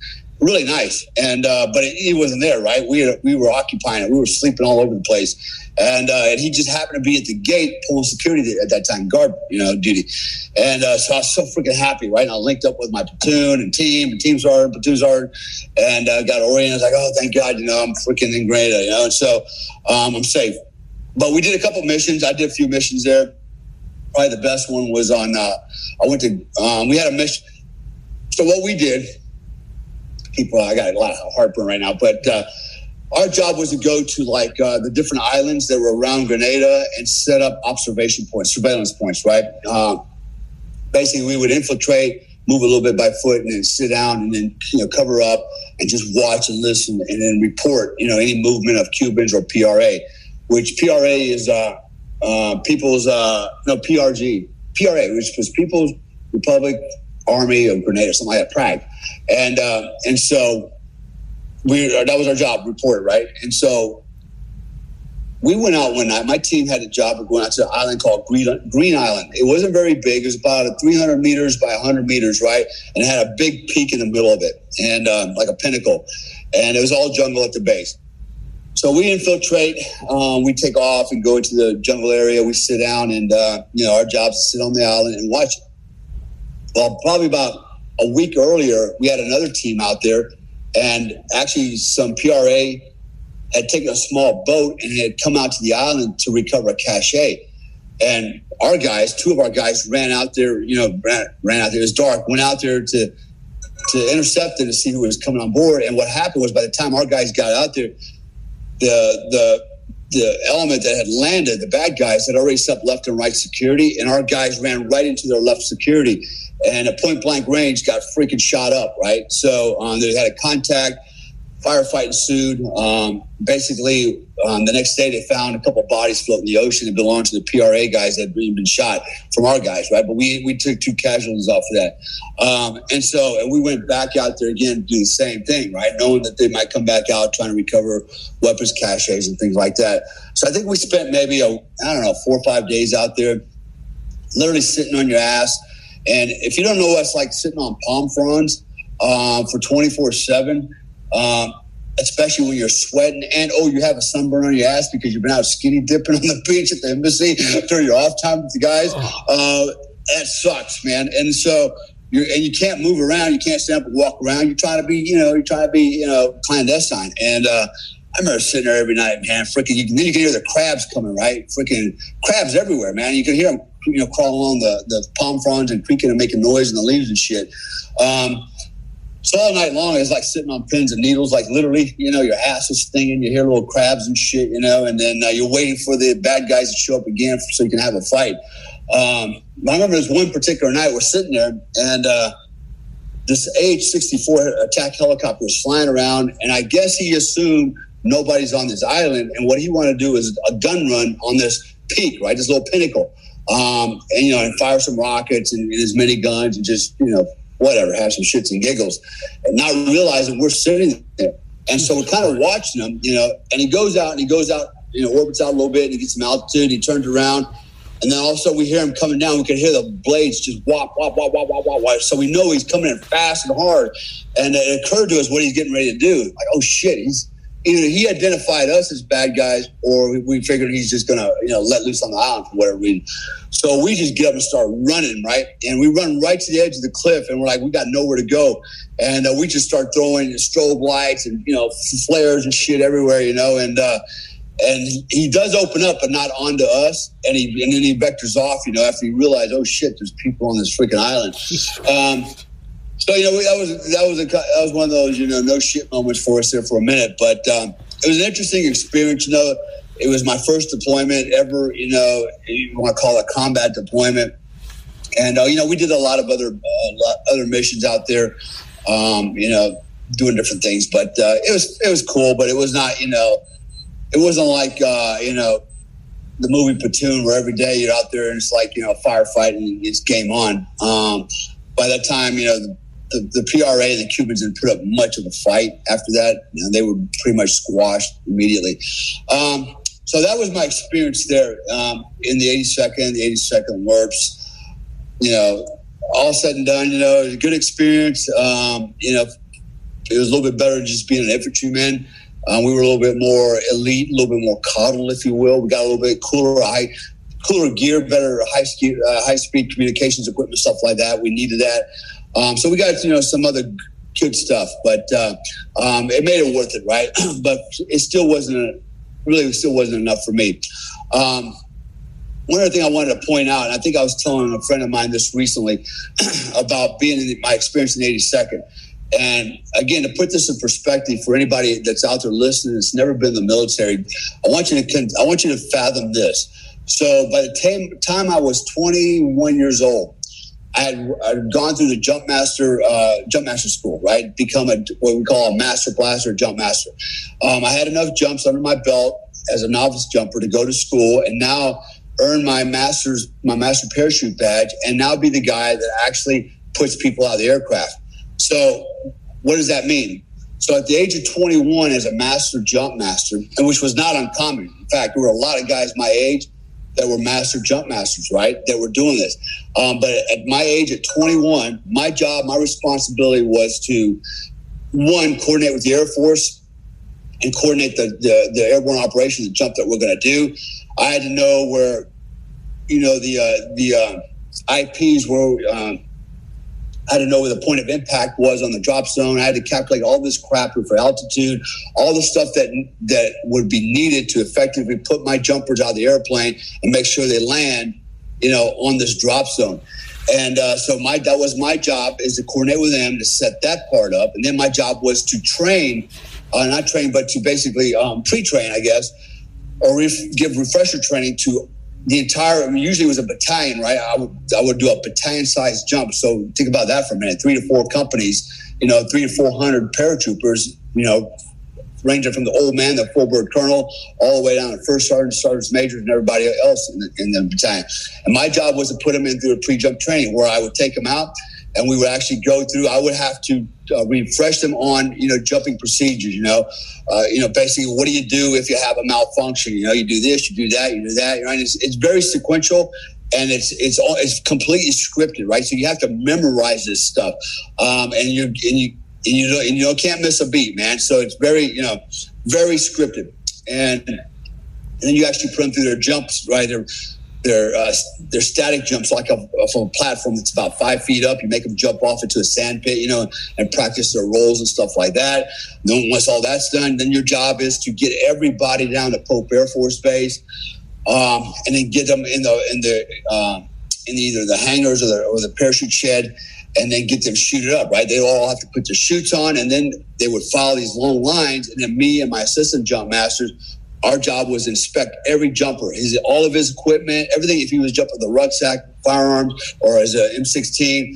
really nice. And uh, but he wasn't there, right? We had, we were occupying it. We were sleeping all over the place, and uh, and he just happened to be at the gate pulling security at that time, guard you know duty. And uh, so I was so freaking happy, right? And I linked up with my platoon and team, and team sergeant, platoon sergeant, and uh, got oriented. I was like, oh, thank God, you know, I'm freaking in Grenada, you know, and so um, I'm safe. But we did a couple missions. I did a few missions there. Probably the best one was on. Uh, I went to. Um, we had a mission. So what we did people. I got a lot of heartburn right now, but uh, our job was to go to like uh, the different islands that were around Grenada and set up observation points, surveillance points. Right. Uh, basically, we would infiltrate, move a little bit by foot, and then sit down and then you know cover up and just watch and listen and then report. You know any movement of Cubans or PRA, which PRA is uh, uh, People's uh, no PRG PRA, which was People's Republic Army of Grenada, something like that, Prague and uh, and so we that was our job report right? And so we went out one night my team had a job of going out to an island called green, green island. It wasn't very big it was about 300 meters by 100 meters right? And it had a big peak in the middle of it and um, like a pinnacle. And it was all jungle at the base so we infiltrate um, we take off and go into the jungle area we sit down and uh, you know our job is to sit on the island and watch well probably about a week earlier, we had another team out there, and actually some PRA had taken a small boat and had come out to the island to recover a cache. And our guys, two of our guys, ran out there. You know, ran, ran out there. It was dark. Went out there to to intercept it to see who was coming on board. And what happened was, by the time our guys got out there, the the the element that had landed, the bad guys had already set left and right security, and our guys ran right into their left security and at point blank range got freaking shot up, right? So um, they had a contact, firefight ensued. Um, basically, um, the next day they found a couple bodies floating in the ocean that belonged to the PRA guys that had been shot from our guys, right? But we, we took two casualties off of that. Um, and so and we went back out there again to do the same thing, right? Knowing that they might come back out trying to recover weapons caches and things like that. So I think we spent maybe, a, I don't know, four or five days out there, literally sitting on your ass and if you don't know what it's like sitting on palm fronds uh, for 24 7, um, especially when you're sweating and oh, you have a sunburn on your ass because you've been out skinny dipping on the beach at the embassy during your off time with the guys, uh, that sucks, man. And so you're, and you can't move around, you can't stand up and walk around. You're trying to be, you know, you're trying to be, you know, clandestine. And uh, I remember sitting there every night, man. Freaking, you, then you can hear the crabs coming, right? Freaking crabs everywhere, man. You can hear them you know, crawling along the, the palm fronds and creaking and making noise in the leaves and shit. Um, so all night long, it's like sitting on pins and needles, like literally, you know, your ass is stinging, you hear little crabs and shit, you know, and then uh, you're waiting for the bad guys to show up again so you can have a fight. Um, I remember there's one particular night we're sitting there and uh, this AH-64 attack helicopter was flying around, and I guess he assumed nobody's on this island, and what he wanted to do is a gun run on this peak, right, this little pinnacle um, and you know, and fire some rockets and, and, as many guns and just you know whatever, have some shits and giggles, and not realizing we're sitting there. And so we're kind of watching him, you know, and he goes out and he goes out, you know, orbits out a little bit and he gets some altitude. He turns around, and then all of a sudden we hear him coming down. We can hear the blades just whop, whop, whop, whop, whop, whop, whop. So we know he's coming in fast and hard. And it occurred to us what he's getting ready to do. Like, oh shit, he's either he identified us as bad guys or we figured he's just gonna you know let loose on the island for whatever reason so we just get up and start running right and we run right to the edge of the cliff and we're like we got nowhere to go and uh, we just start throwing strobe lights and you know flares and shit everywhere you know and uh and he does open up, but not onto us. And he and then he vectors off, you know, after he realized, oh shit, there's people on this freaking island. Um, so you know that was that was a that was one of those you know no shit moments for us there for a minute, but um, it was an interesting experience. You know, it was my first deployment ever. You know, you want to call it combat deployment, and uh, you know we did a lot of other uh, other missions out there. Um, you know, doing different things, but uh, it was it was cool, but it was not you know it wasn't like uh, you know the movie Platoon where every day you're out there and it's like you know firefighting it's game on. Um, by that time, you know the, the, the PRA and the Cubans didn't put up much of a fight after that. Know, they were pretty much squashed immediately. Um, so that was my experience there um, in the 82nd, the 82nd LRRPs. You know, all said and done, you know, it was a good experience. Um, you know, it was a little bit better just being an infantryman. Um, we were a little bit more elite, a little bit more coddled, if you will. We got a little bit cooler, high, cooler gear, better high speed, uh, high speed communications equipment, stuff like that. We needed that. Um, so we got you know some other good stuff, but uh, um, it made it worth it, right? but it still wasn't really still wasn't enough for me. Um, one other thing I wanted to point out, and I think I was telling a friend of mine this recently about being in my experience in the 82nd. And again, to put this in perspective for anybody that's out there listening that's never been in the military, I want you to I want you to fathom this. So by the time, time I was 21 years old, I had, I'd gone through the jump master uh, jump master school, right? Become a what we call a master blaster, jump master. Um, I had enough jumps under my belt as a novice jumper to go to school, and now earn my master's my master parachute badge, and now be the guy that actually puts people out of the aircraft. So, what does that mean? So, at the age of 21, as a master jump master, which was not uncommon. In fact, there were a lot of guys my age that were master jump masters, right? That were doing this. Um, but at my age, at 21, my job, my responsibility was to one coordinate with the Air Force and coordinate the the, the airborne operations, the jump that we're going to do. I had to know where, you know, the uh, the uh, IPs were. Um, I had to know where the point of impact was on the drop zone. I had to calculate all this crap for altitude, all the stuff that that would be needed to effectively put my jumpers out of the airplane and make sure they land, you know, on this drop zone. And uh, so my that was my job is to coordinate with them to set that part up, and then my job was to train, uh, not train, but to basically um, pre-train, I guess, or ref- give refresher training to the entire, usually it was a battalion, right? I would, I would do a battalion sized jump. So think about that for a minute. Three to four companies, you know, three to 400 paratroopers, you know, ranging from the old man, the full bird colonel, all the way down to first sergeant, sergeant majors, and everybody else in the, in the battalion. And my job was to put them in through a pre jump training where I would take them out and we would actually go through. I would have to uh, refresh them on you know jumping procedures. You know, uh, you know basically what do you do if you have a malfunction? You know, you do this, you do that, you do that. You know, it's, it's very sequential. And it's it's all, it's completely scripted, right? So you have to memorize this stuff, um, and you and you and you and you can't miss a beat, man. So it's very you know very scripted, and and then you actually put them through their jumps, right? They're uh, they're static jumps like a, from a platform that's about five feet up. You make them jump off into a sand pit, you know, and practice their rolls and stuff like that. then once all that's done, then your job is to get everybody down to Pope Air Force Base, um, and then get them in the in the um, in either the hangars or the or the parachute shed, and then get them shooted up. Right, they all have to put their chutes on, and then they would follow these long lines, and then me and my assistant jump masters our job was inspect every jumper, his all of his equipment, everything. If he was jumping the rucksack, firearms, or as a M16,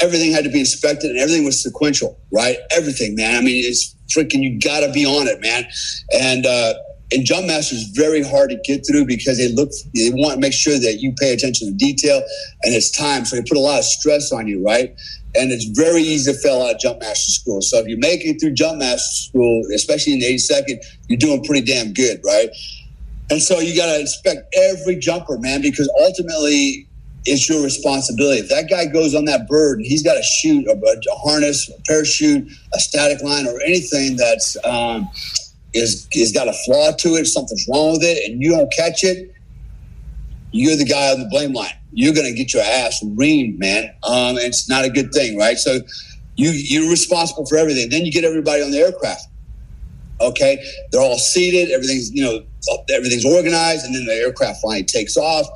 everything had to be inspected, and everything was sequential, right? Everything, man. I mean, it's freaking. You got to be on it, man. And uh, and jump master is very hard to get through because they look, they want to make sure that you pay attention to detail, and it's time, so they put a lot of stress on you, right? And it's very easy to fail out of jump master school. So if you make it through jump master school, especially in the 82nd, you're doing pretty damn good, right? And so you got to inspect every jumper, man, because ultimately it's your responsibility. If that guy goes on that bird and he's got to shoot a, a, harness, a parachute, a static line, or anything that's um, is is got a flaw to it, something's wrong with it, and you don't catch it, you're the guy on the blame line. You're going to get your ass reamed, man. Um, it's not a good thing, right? So you you're responsible for everything. Then you get everybody on the aircraft. Okay, they're all seated. Everything's you know everything's organized, and then the aircraft finally takes off.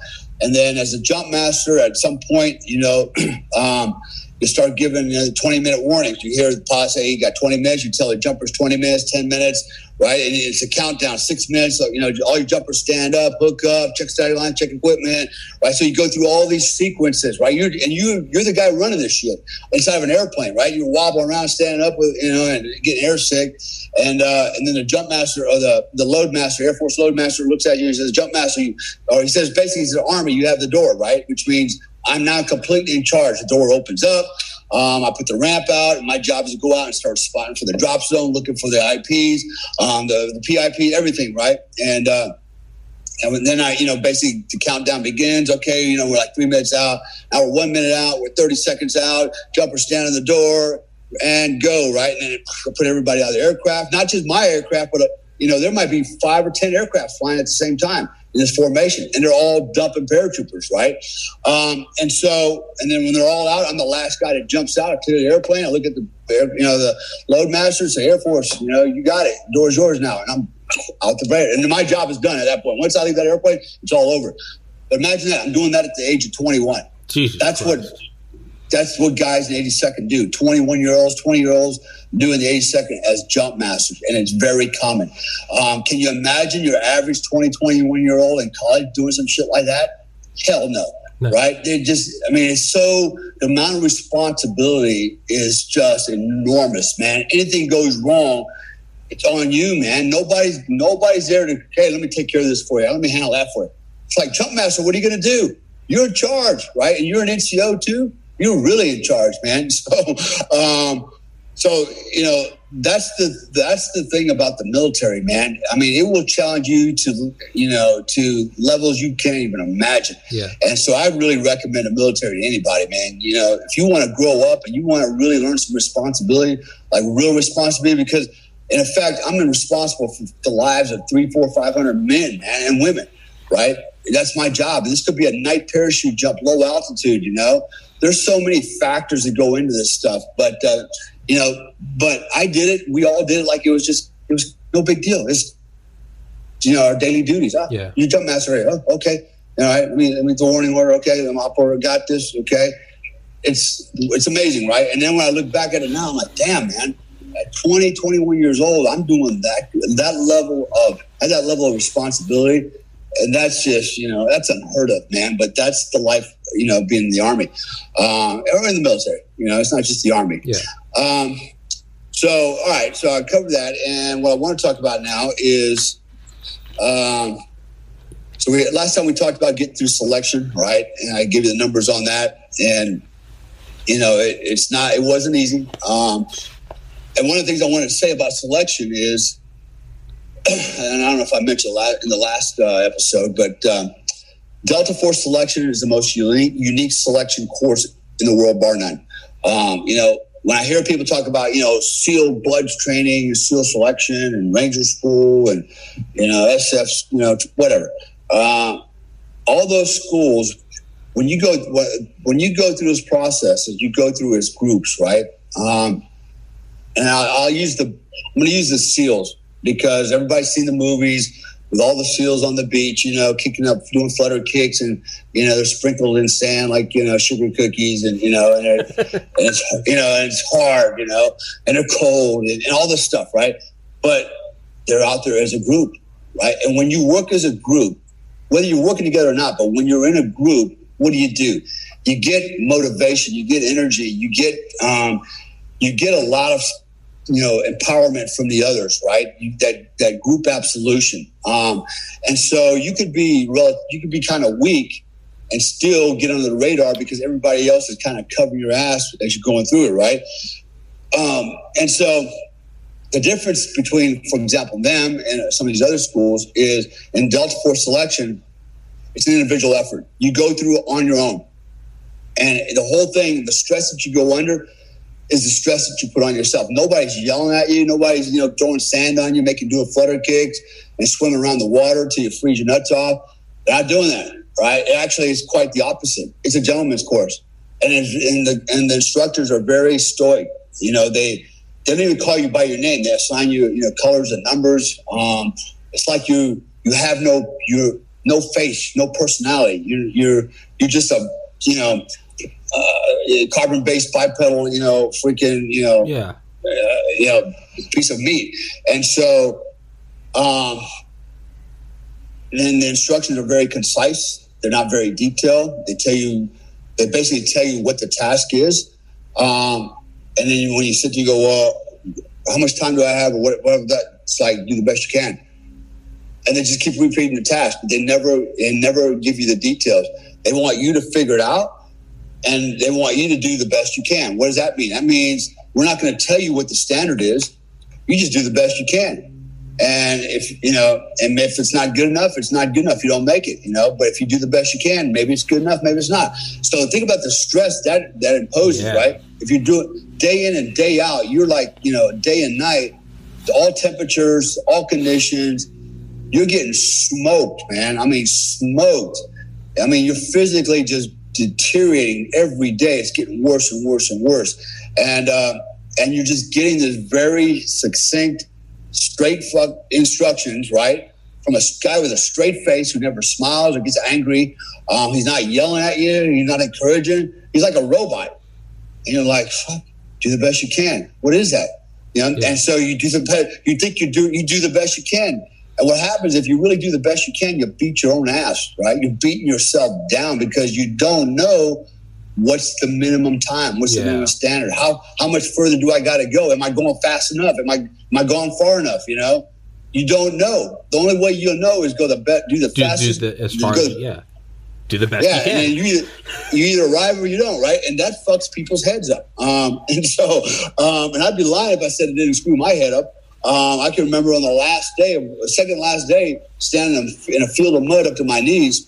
And then as a jump master, at some point, you know. um, you start giving you know, 20 minute warnings. You hear the say, you got 20 minutes. You tell the jumpers 20 minutes, 10 minutes right? And it's a countdown, six minutes. So, you know, all your jumpers stand up, hook up, check static line, check equipment, right? So you go through all these sequences, right? You're, and you, you're the guy running this shit inside of an airplane, right? You're wobbling around, standing up with, you know, and getting air sick. And, uh, and then the jump master or the, the load master, Air Force load master looks at you and says, jump master, you, or he says, basically, he's an army, you have the door, right? Which means I'm now completely in charge. The door opens up um, I put the ramp out, and my job is to go out and start spotting for the drop zone, looking for the IPs, um, the, the PIP, everything, right? And uh, and then I, you know, basically the countdown begins. Okay, you know, we're like three minutes out. Now we're one minute out. We're 30 seconds out. Jumper stand in the door and go, right? And put everybody out of the aircraft, not just my aircraft, but, uh, you know, there might be five or 10 aircraft flying at the same time in this formation, and they're all dumping paratroopers, right? Um, and so, and then when they're all out, I'm the last guy that jumps out. I clear the airplane. I look at the, you know, the load master, say, Air Force, you know, you got it. The door's yours now. And I'm out the bay. And my job is done at that point. Once I leave that airplane, it's all over. But imagine that. I'm doing that at the age of 21. Jesus that's Christ. what that's what guys in 82nd do. 21 year olds, 20 year olds doing the 82nd as jump masters, and it's very common. Um, can you imagine your average 20, 21 year old in college doing some shit like that? Hell no. No. Right? They just, I mean, it's so, the amount of responsibility is just enormous, man. Anything goes wrong, it's on you, man. Nobody's, nobody's there to, hey, let me take care of this for you. Let me handle that for you. It's like, jump master, what are you going to do? You're in charge, right? And you're an NCO too. You're really in charge, man. So, um, so you know that's the that's the thing about the military, man. I mean, it will challenge you to you know to levels you can't even imagine. Yeah. And so, I really recommend the military to anybody, man. You know, if you want to grow up and you want to really learn some responsibility, like real responsibility, because in effect, I'm responsible for the lives of three, four, five hundred men man, and women, right? That's my job. This could be a night parachute jump, low altitude. You know, there's so many factors that go into this stuff, but uh, you know, but I did it. We all did it like it was just it was no big deal. It's you know our daily duties. Oh, Yeah. you jump master. Right? Oh, okay. All right. I mean, I mean, the warning order. Okay, I'm operator. Got this. Okay. It's it's amazing, right? And then when I look back at it now, I'm like, damn, man. At 20, 21 years old, I'm doing that that level of at that level of responsibility that's just you know that's unheard of man but that's the life you know being in the army um, or in the military you know it's not just the army Yeah. um, so all right so i covered that and what i want to talk about now is um, so we last time we talked about getting through selection right and i give you the numbers on that and you know it, it's not it wasn't easy um, and one of the things i wanted to say about selection is and I don't know if I mentioned in the last uh, episode, but um, Delta Force selection is the most unique, unique selection course in the world, bar none. Um, you know, when I hear people talk about, you know, SEAL BUD/S training, SEAL selection, and Ranger School, and you know, SF, you know, whatever, uh, all those schools, when you go when you go through those processes, you go through as groups, right? Um, and I'll, I'll use the I'm going to use the SEALs because everybody's seen the movies with all the SEALs on the beach, you know, kicking up, doing flutter kicks, and you know they're sprinkled in sand like you know sugar cookies, and you know, and, and it's you know, and it's hard, you know, and they're cold, and, and all this stuff, right? But they're out there as a group, right? And when you work as a group, whether you're working together or not, but when you're in a group, what do you do? You get motivation, you get energy, you get um, you get a lot of you know empowerment from the others right? That that group absolution. Um, and so you could be rel- you could be kind of weak and still get under the radar because everybody else is kind of covering your ass as you're going through it right? Um, and so the difference between for example them and some of these other schools is in delta force selection it's an individual effort. You go through it on your own. And the whole thing the stress that you go under is the stress that you put on yourself. Nobody's yelling at you. Nobody's you know throwing sand on you, making do a flutter kicks and swimming around the water till you freeze your nuts off. They're not doing that, right? It actually is quite the opposite. It's a gentleman's course, and and the and the instructors are very stoic. You know, they they don't even call you by your name. They assign you you know colors and numbers. Um, it's like you you have no you no face, no personality. You're you're you're just a you know uh, carbon based bipedal, you know, freaking, you know, Yeah. uh, you know, piece of meat. And so, um, then the instructions are very concise. They're not very detailed. They tell you, they basically tell you what the task is. Um, and then when you sit there, you go, well, how much time do I have? Or what- whatever that, it's like, do the best you can. And they just keep repeating the task. But they never, they never give you the details. They want you to figure it out and they want you to do the best you can. What does that mean? That means we're not going to tell you what the standard is. You just do the best you can. And if you know, and if it's not good enough, it's not good enough. You don't make it, you know. But if you do the best you can, maybe it's good enough, maybe it's not. So think about the stress that that imposes, Yeah. right? If you do it day in and day out, you're like you know day and night, all temperatures, all conditions. You're getting smoked, man. I mean, smoked. I mean, you're physically just deteriorating every day. It's getting worse and worse and worse, and uh, and you're just getting this very succinct, straight fuck instructions, right, from a guy with a straight face who never smiles or gets angry. Um, he's not yelling at you. He's not encouraging. He's like a robot, and you're like, fuck, do the best you can. What is that? You know, Yeah. and so you do the best. You think you do you do the best you can. And what happens if you really do the best you can, you beat your own ass, right? You're beating yourself down because you don't know what's the minimum time, what's Yeah. the minimum standard. How how much further do I got to go? Am I going fast enough? Am I am I going far enough? You know, you don't know. The only way you'll know is go the best, do the Do, do the, as far as yeah, do the best yeah, you can. and you either, you either arrive or you don't, right? And that fucks people's heads up. Um, and so, um, and I'd be lying if I said it didn't screw my head up. Um, I can remember on the last day, second last day, standing in- a field of mud up to my knees,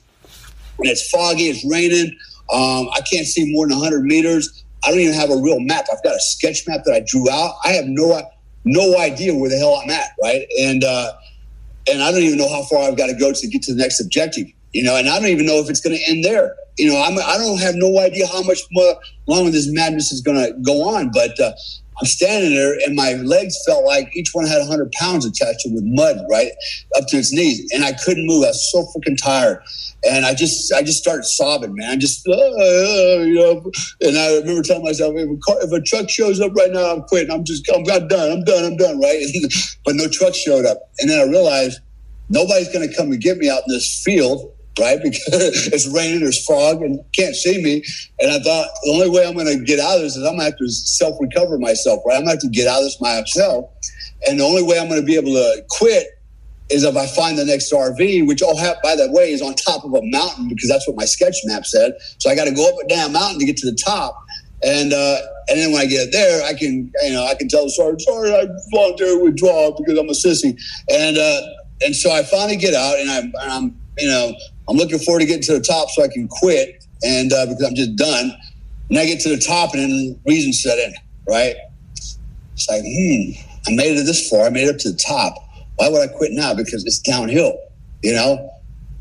and it's foggy, it's raining. Um, I can't see more than 100 meters. I don't even have a real map. I've got a sketch map that I drew out. I have no no idea where the hell I'm at, right? And uh, and I don't even know how far I've got to go to get to the next objective. You know, and I don't even know if it's going to end there. You know, I'm, I don't have no idea how much more longer this madness is going to go on. But uh, I'm standing there, and my legs felt like each one had 100 pounds attached to it with mud, right up to its knees, and I couldn't move. I was so freaking tired, and I just, I just started sobbing, man. I just, uh, you know, and I remember telling myself, if a, car, if a truck shows up right now, I'm quitting. I'm just, I'm, I'm done. I'm done. I'm done, right? but no truck showed up, and then I realized nobody's going to come and get me out in this field, right? Because it's raining, there's fog, and can't see me. And I thought the only way I'm going to get out of this is I'm going to have to self recover myself, right? I'm going to have to get out of this myself. And the only way I'm going to be able to quit is if I find the next RV, which all have, by the way, is on top of a mountain because that's what my sketch map said. So I got to go up a damn mountain to get to the top. And uh, and then when I get there, I can you know I can tell the sergeant, sorry, I voluntarily withdraw because I'm a sissy. And uh, and so I finally get out, and I'm, and I'm you know I'm looking forward to getting to the top so I can quit, and uh, because I'm just done. And I get to the top, and then reason set in, right? It's like, hmm, I made it this far. I made it up to the top. Why would I quit now? Because it's downhill, you know?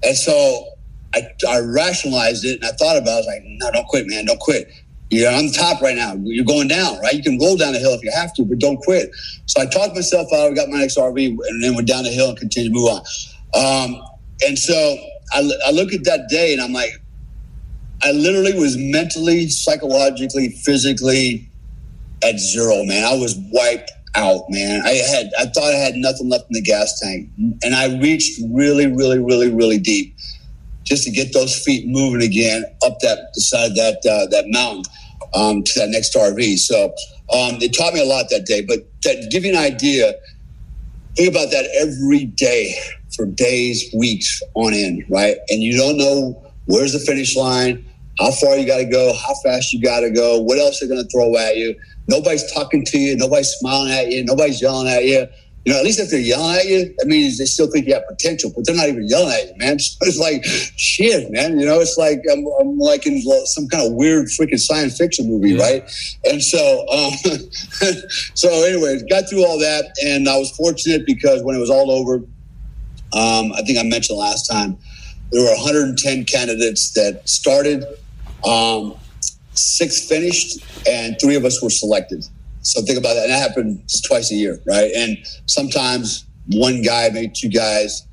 And so I, I rationalized it and I thought about it. I was like, no, don't quit, man. Don't quit. You're on the top right now. You're going down, right? You can roll down the hill if you have to, but don't quit. So I talked myself out. I got my next RV and then went down the hill and continued to move on. Um, and so I, I look at that day and I'm like, I literally was mentally, psychologically, physically at zero, man. I was wiped out, man. I had, I thought I had nothing left in the gas tank, and I reached really, really, really, really deep just to get those feet moving again up that the side of that uh, that mountain um, to that next RV. So um, it taught me a lot that day. But to give you an idea, think about that every day for days, weeks on end, right? And you don't know where's the finish line, how far you got to go, how fast you got to go, what else they're going to throw at you. Nobody's talking to you, nobody's smiling at you, nobody's yelling at you. You know, at least if they're yelling at you, that means they still think you have potential, but they're not even yelling at you, man. So it's like, shit, man. You know, it's like I'm, I'm like in some kind of weird freaking science fiction movie, Yeah. right? And so, um, so anyways, got through all that, and I was fortunate because when it was all over, um, I think I mentioned last time, there were 110 candidates that started, um, six finished, and three of us were selected. So think about that. And that happens twice a year, right? And sometimes one guy, maybe two guys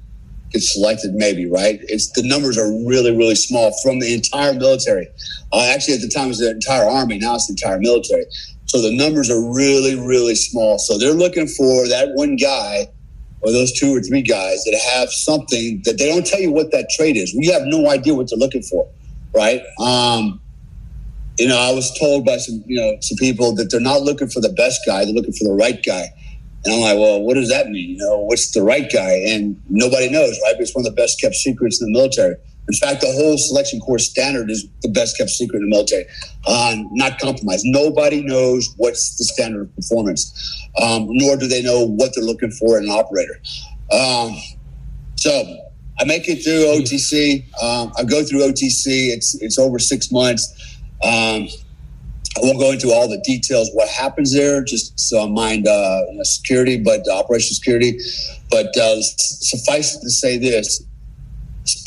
get selected, maybe, right? It's the numbers are really, really small from the entire military. Uh, actually, at the time, it was the entire army. Now it's the entire military. So the numbers are really, really small. So they're looking for that one guy or those two or three guys that have something that they don't tell you what that trade is. We have no idea what they're looking for, right? Um, you know, I was told by some, you know, some people that they're not looking for the best guy; they're looking for the right guy. And I'm like, well, what does that mean? You know, what's the right guy? And nobody knows, right? It's one of the best kept secrets in the military. In fact, the whole selection course standard is the best kept secret in the military. Uh, not compromised. Nobody knows what's the standard of performance, um, nor do they know what they're looking for in an operator. Um, so I make it through OTC. Um, I go through OTC. It's it's over six months. Um, I won't go into all the details what happens there, just so I mind uh, security, but uh, operation security. But uh, suffice it to say this: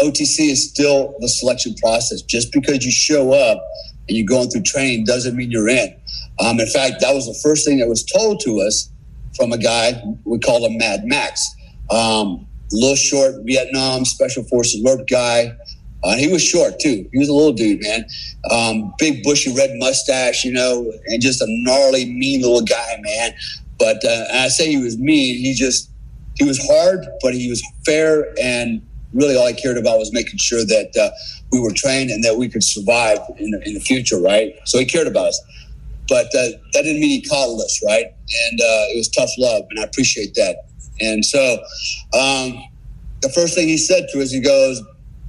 OTC is still the selection process. Just because you show up and you're going through training doesn't mean you're in. Um, in fact, that was the first thing that was told to us from a guy we call him Mad Max. Um, little short Vietnam Special Forces a LRRP guy. Uh, he was short too. He was a little dude, man. Um, big bushy red mustache, you know, and just a gnarly, mean little guy, man. But uh, I say he was mean. He just he was hard, but he was fair, and really all I cared about was making sure that uh, we were trained and that we could survive in the, in the future, right? So he cared about us. But uh, that didn't mean he coddled us, right? And uh, it was tough love, and I appreciate that. And so um, the first thing he said to us, he goes,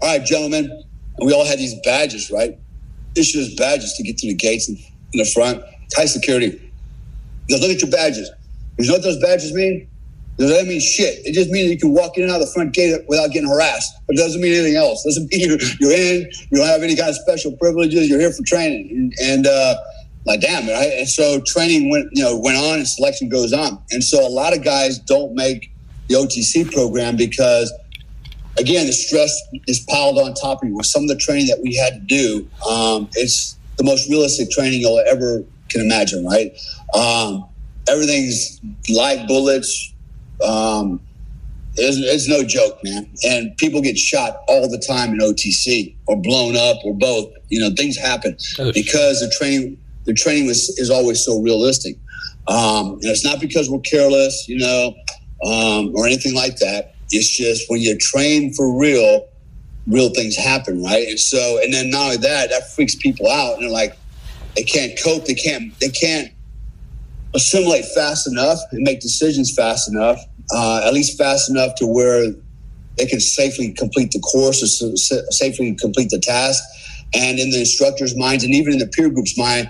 All right, gentlemen, and we all had these badges, right? Issue us badges to get through the gates in, in the front. High security. He goes, Look at your badges. You know what those badges mean? Does that mean shit? It just means you can walk in and out of the front gate without getting harassed. But it doesn't mean anything else. It doesn't mean you're, in. You don't have any kind of special privileges. You're here for training. And, uh, like damn right and so training went you know went on and selection goes on and so a lot of guys don't make the otc program because again the stress is piled on top of you with some of the training that we had to do um, it's the most realistic training you'll ever can imagine right um, everything's live bullets um, it's, it's, no joke, man. And people get shot all the time in OTC or blown up or both. You know, things happen oh, because the training the training was, is always so realistic. Um, and it's not because we're careless, you know, um, or anything like that. It's just when you're trained for real, real things happen, right? And so, and then not only that, that freaks people out, and they're like, they can't cope, they can't, they can't assimilate fast enough and make decisions fast enough, uh, at least fast enough to where they can safely complete the course or safely complete the task. And in the instructor's minds, and even in the peer group's mind,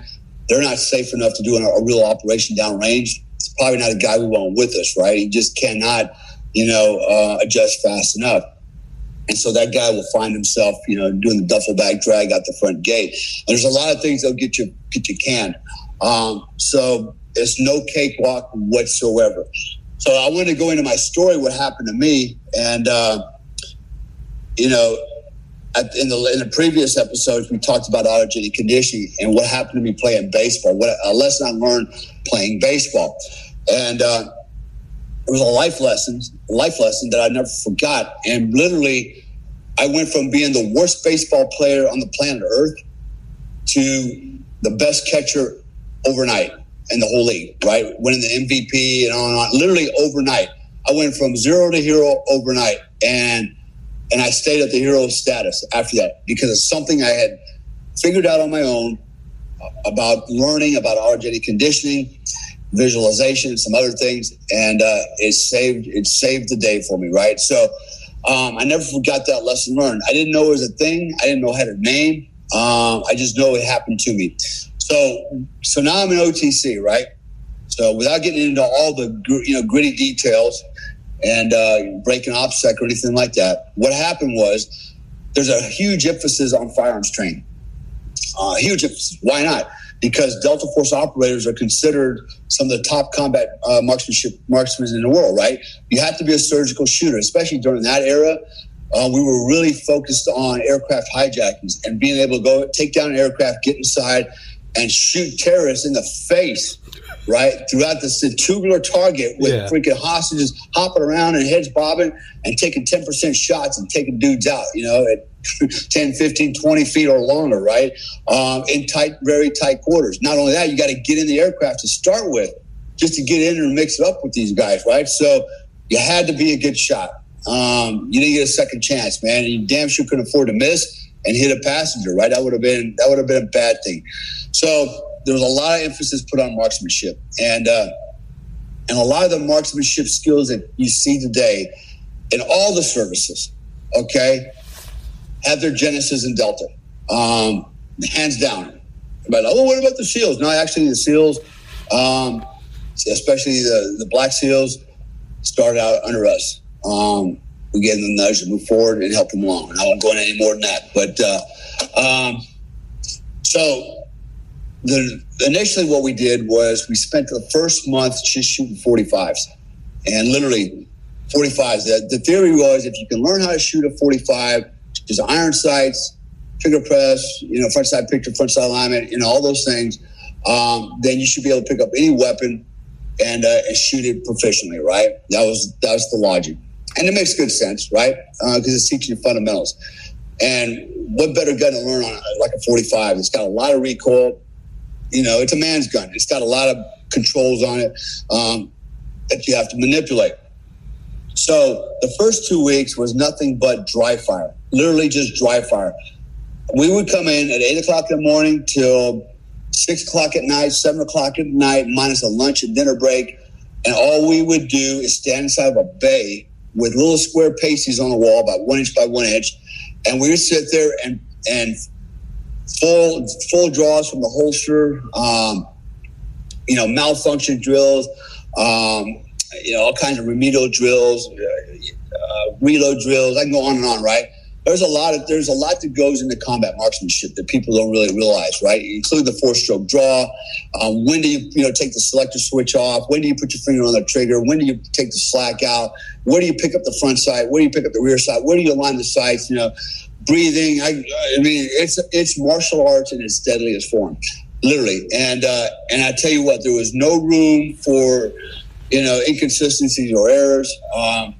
they're not safe enough to do a, a real operation downrange. It's probably not a guy we want with us, right? He just cannot, you know, uh, adjust fast enough. And so that guy will find himself, you know, doing the duffel bag drag out the front gate. And there's a lot of things that'll get you get you canned. Um, so it's no cakewalk whatsoever. So I want to go into my story, what happened to me, and uh, you know, in the in the previous episodes, we talked about autogenic conditioning and what happened to me playing baseball. What a lesson I learned playing baseball, and uh, it was a life lesson, life lesson that I never forgot. And literally, I went from being the worst baseball player on the planet Earth to the best catcher overnight in the whole league. Right, winning the MVP and on and on. Literally overnight, I went from zero to hero overnight, and and I stayed at the hero status after that because it's something I had figured out on my own about learning about autogenic conditioning, visualization, some other things, and uh, it saved it saved the day for me. Right, so um, I never forgot that lesson learned. I didn't know it was a thing. I didn't know how to name. Um, I just know it happened to me. So so now I'm in OTC, right? So without getting into all the you know gritty details, and uh, breaking OPSEC or anything like that. What happened was there's a huge emphasis on firearms training. Uh, huge emphasis. Why not? Because Delta Force operators are considered some of the top combat uh, marksmanship marksmen in the world. Right? You have to be a surgical shooter, especially during that era. Uh, we were really focused on aircraft hijackings and being able to go take down an aircraft, get inside, and shoot terrorists in the face right? Throughout the tubular target with yeah. freaking hostages hopping around and heads bobbing and taking 10% shots and taking dudes out, you know, at 10, 15, 20 feet or longer, right? Um, in tight, very tight quarters. Not only that, you got to get in the aircraft to start with just to get in and mix it up with these guys, right? So you had to be a good shot. Um, you didn't get a second chance, man. And you damn sure couldn't afford to miss and hit a passenger, right? That would have been that would have been a bad thing. So there was a lot of emphasis put on marksmanship, and uh, and a lot of the marksmanship skills that you see today in all the services, okay, have their genesis in Delta, um, hands down. But oh, what about the SEALs? No, actually, the SEALs, um, especially the the Black SEALs, started out under us. Um, we gave them the nudge to move forward and help them along. And I won't go into any more than that. But uh, um, so the initially what we did was we spent the first month just shooting 45s and literally 45s. The, the theory was if you can learn how to shoot a 45, just iron sights, trigger press, you know, front side picture, front side alignment, you know, all those things, um, then you should be able to pick up any weapon and, uh, and shoot it proficiently, right? That was that was the logic, and it makes good sense, right? Because uh, it's teaching you fundamentals. And what better gun to learn on like a 45? It's got a lot of recoil. You know, it's a man's gun. It's got a lot of controls on it um, that you have to manipulate. So the first two weeks was nothing but dry fire, literally just dry fire. We would come in at eight o'clock in the morning till six o'clock at night, seven o'clock at night, minus a lunch and dinner break. And all we would do is stand inside of a bay with little square pasties on the wall, about one inch by one inch. And we would sit there and, and full, full draws from the holster, um, you know, malfunction drills, um, you know, all kinds of remedial drills, uh, reload drills. I can go on and on, right? There's a lot of there's a lot that goes into combat marksmanship that people don't really realize, right? Include the four stroke draw. Um, when do you you know take the selector switch off? When do you put your finger on the trigger? When do you take the slack out? Where do you pick up the front sight? Where do you pick up the rear sight? Where do you align the sights? You know, breathing. I, I mean, it's it's martial arts in its deadliest form, literally. And uh, and I tell you what, there was no room for you know, inconsistencies or errors. Um,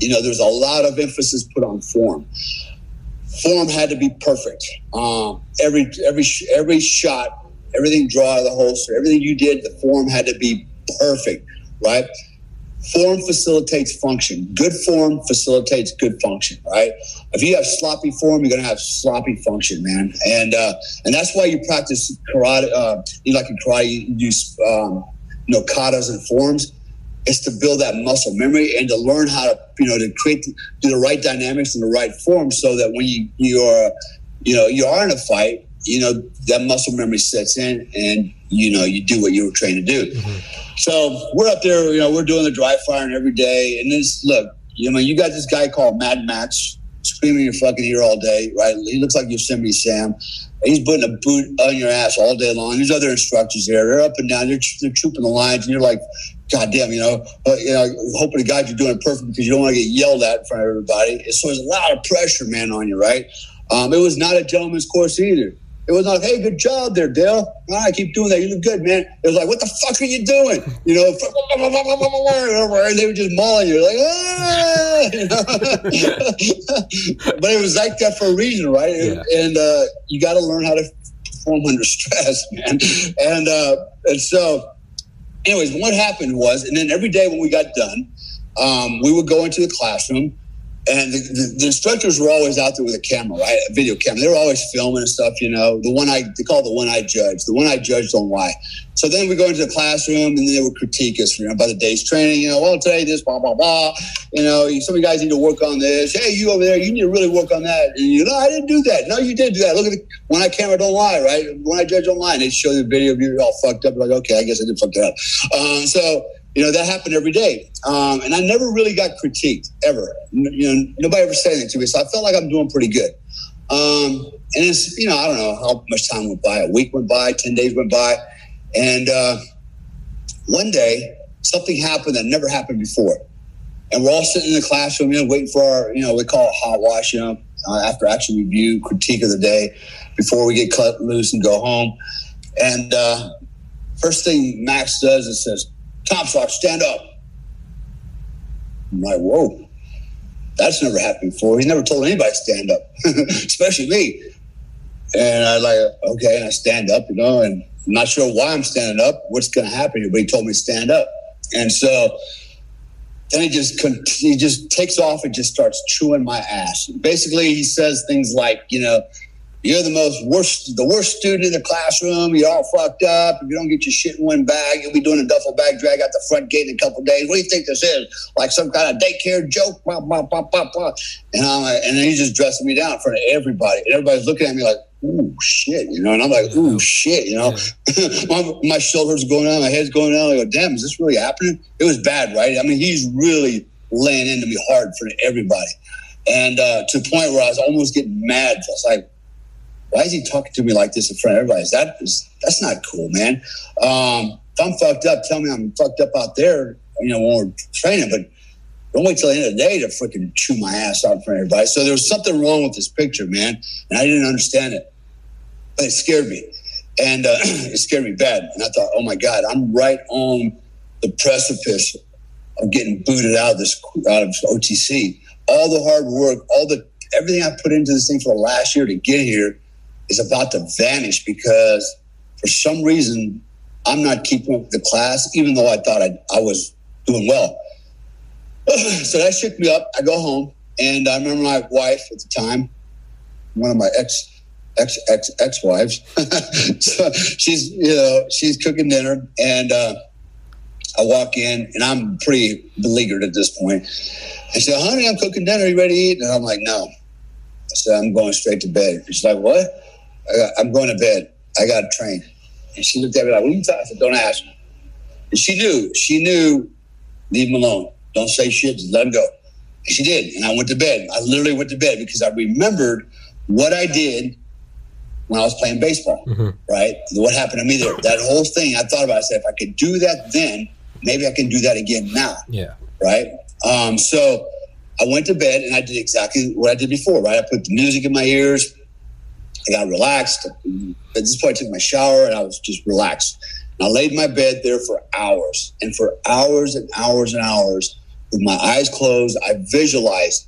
you know, there's a lot of emphasis put on form. Form had to be perfect. Um, every every every shot, everything draw out of the holster, everything you did, the form had to be perfect, right? Form facilitates function. Good form facilitates good function, right? If you have sloppy form, you're going to have sloppy function, man. And uh, and that's why you practice karate. Uh, you like in karate, you use um, you know katas and forms is to build that muscle memory and to learn how to you know to create do the right dynamics in the right form so that when you you're you know you are in a fight you know that muscle memory sets in and you know you do what you were trained to do mm-hmm. so we're up there you know we're doing the dry firing every day and this look you know you got this guy called mad max screaming your fucking ear all day right he looks like yosemite sam he's putting a boot on your ass all day long there's other instructors there they're up and down they're, they're trooping the lines and you're like God damn, you know, uh, you know, hoping to God you're doing it perfect because you don't want to get yelled at in front of everybody. So there's a lot of pressure, man, on you, right? Um, it was not a gentleman's course either. It was not, hey, good job there, Dale. All right, keep doing that. You look good, man. It was like, what the fuck are you doing? You know, and they were just mauling you, like, ah, you know? but it was like that for a reason, right? Yeah. And uh, you got to learn how to perform under stress, man. And uh, and so anyways, what happened was, and then every day when we got done, um, we would go into the classroom and the, the, the, instructors were always out there with a camera, right? A video camera. They were always filming and stuff, you know. The one I they call the one I judge. The one I judge don't lie. So then we go into the classroom and then they would critique us, you know, by the day's training. You know, well today this blah blah blah. You know, some of you guys need to work on this. Hey, you over there, you need to really work on that. And you know, I didn't do that. No, you did do that. Look at the one I camera don't lie, right? When I judge. And they show the video of you all fucked up. Like, okay, I guess I did fuck that up. Um, so you know that happened every day. Um, and i never really got critiqued ever. You know nobody ever said anything to me so i felt like i'm doing pretty good. Um, and it's you know i don't know how much time went by. A week went by 10 days went by. And uh, one day something happened that never happened before. And we're all sitting in the classroom you know waiting for our you know we call it hot wash you know uh, after action review critique of the day before we get cut loose and go home. And uh, first thing max does is says Comstock, stand up. I'm like, whoa, that's never happened before. He's never told anybody to stand up, especially me. And I like, okay, and I stand up, you know, and I'm not sure why I'm standing up, what's going to happen but he told me to stand up. And so then he just he just takes off and just starts chewing my ass. Basically, he says things like, you know, you're the most worst, the worst student in the classroom. You're all fucked up. If you don't get your shit in one bag, you'll be doing a duffel bag drag out the front gate in a couple days. What do you think this is? Like some kind of daycare joke? Blah, blah, blah, blah, blah. And I'm like, and then he's just dressing me down in front of everybody. And everybody's looking at me like, ooh, shit, you know? And I'm like, ooh, shit, you know? my, my shoulders going down, my head's going down. I go, damn, is this really happening? It was bad, right? I mean, he's really laying into me hard for everybody. And uh, to the point where I was almost getting mad. I was like, why is he talking to me like this in front of everybody? Is that is, that's not cool, man. Um, if I'm fucked up, tell me I'm fucked up out there, you know, when we're training, but don't wait till the end of the day to freaking chew my ass out in front of everybody. So there was something wrong with this picture, man. And I didn't understand it, but it scared me. And uh, it scared me bad. And I thought, oh my God, I'm right on the precipice of getting booted out of this, out of OTC. All the hard work, all the, everything I put into this thing for the last year to get here is about to vanish because for some reason I'm not keeping up with the class, even though I thought I, I was doing well. so that shook me up. I go home, and I remember my wife at the time, one of my ex ex ex ex wives. so she's you know she's cooking dinner, and uh, I walk in, and I'm pretty beleaguered at this point. I said, "Honey, I'm cooking dinner. Are you ready to eat?" And I'm like, "No." I said, "I'm going straight to bed." She's like, "What?" I am going to bed. I got to train. And she looked at me like, what are you talking? I said, don't ask me. And she knew, she knew, leave him alone. Don't say shit, just let him go. And she did. And I went to bed. I literally went to bed because I remembered what I did when I was playing baseball, mm-hmm. right? What happened to me there. That whole thing, I thought about it. I said, if I could do that then, maybe I can do that again now. Yeah. Right? Um, so I went to bed and I did exactly what I did before, right? I put the music in my ears. I got relaxed. At this point, I took my shower and I was just relaxed. And I laid in my bed there for hours. And for hours and hours and hours, with my eyes closed, I visualized,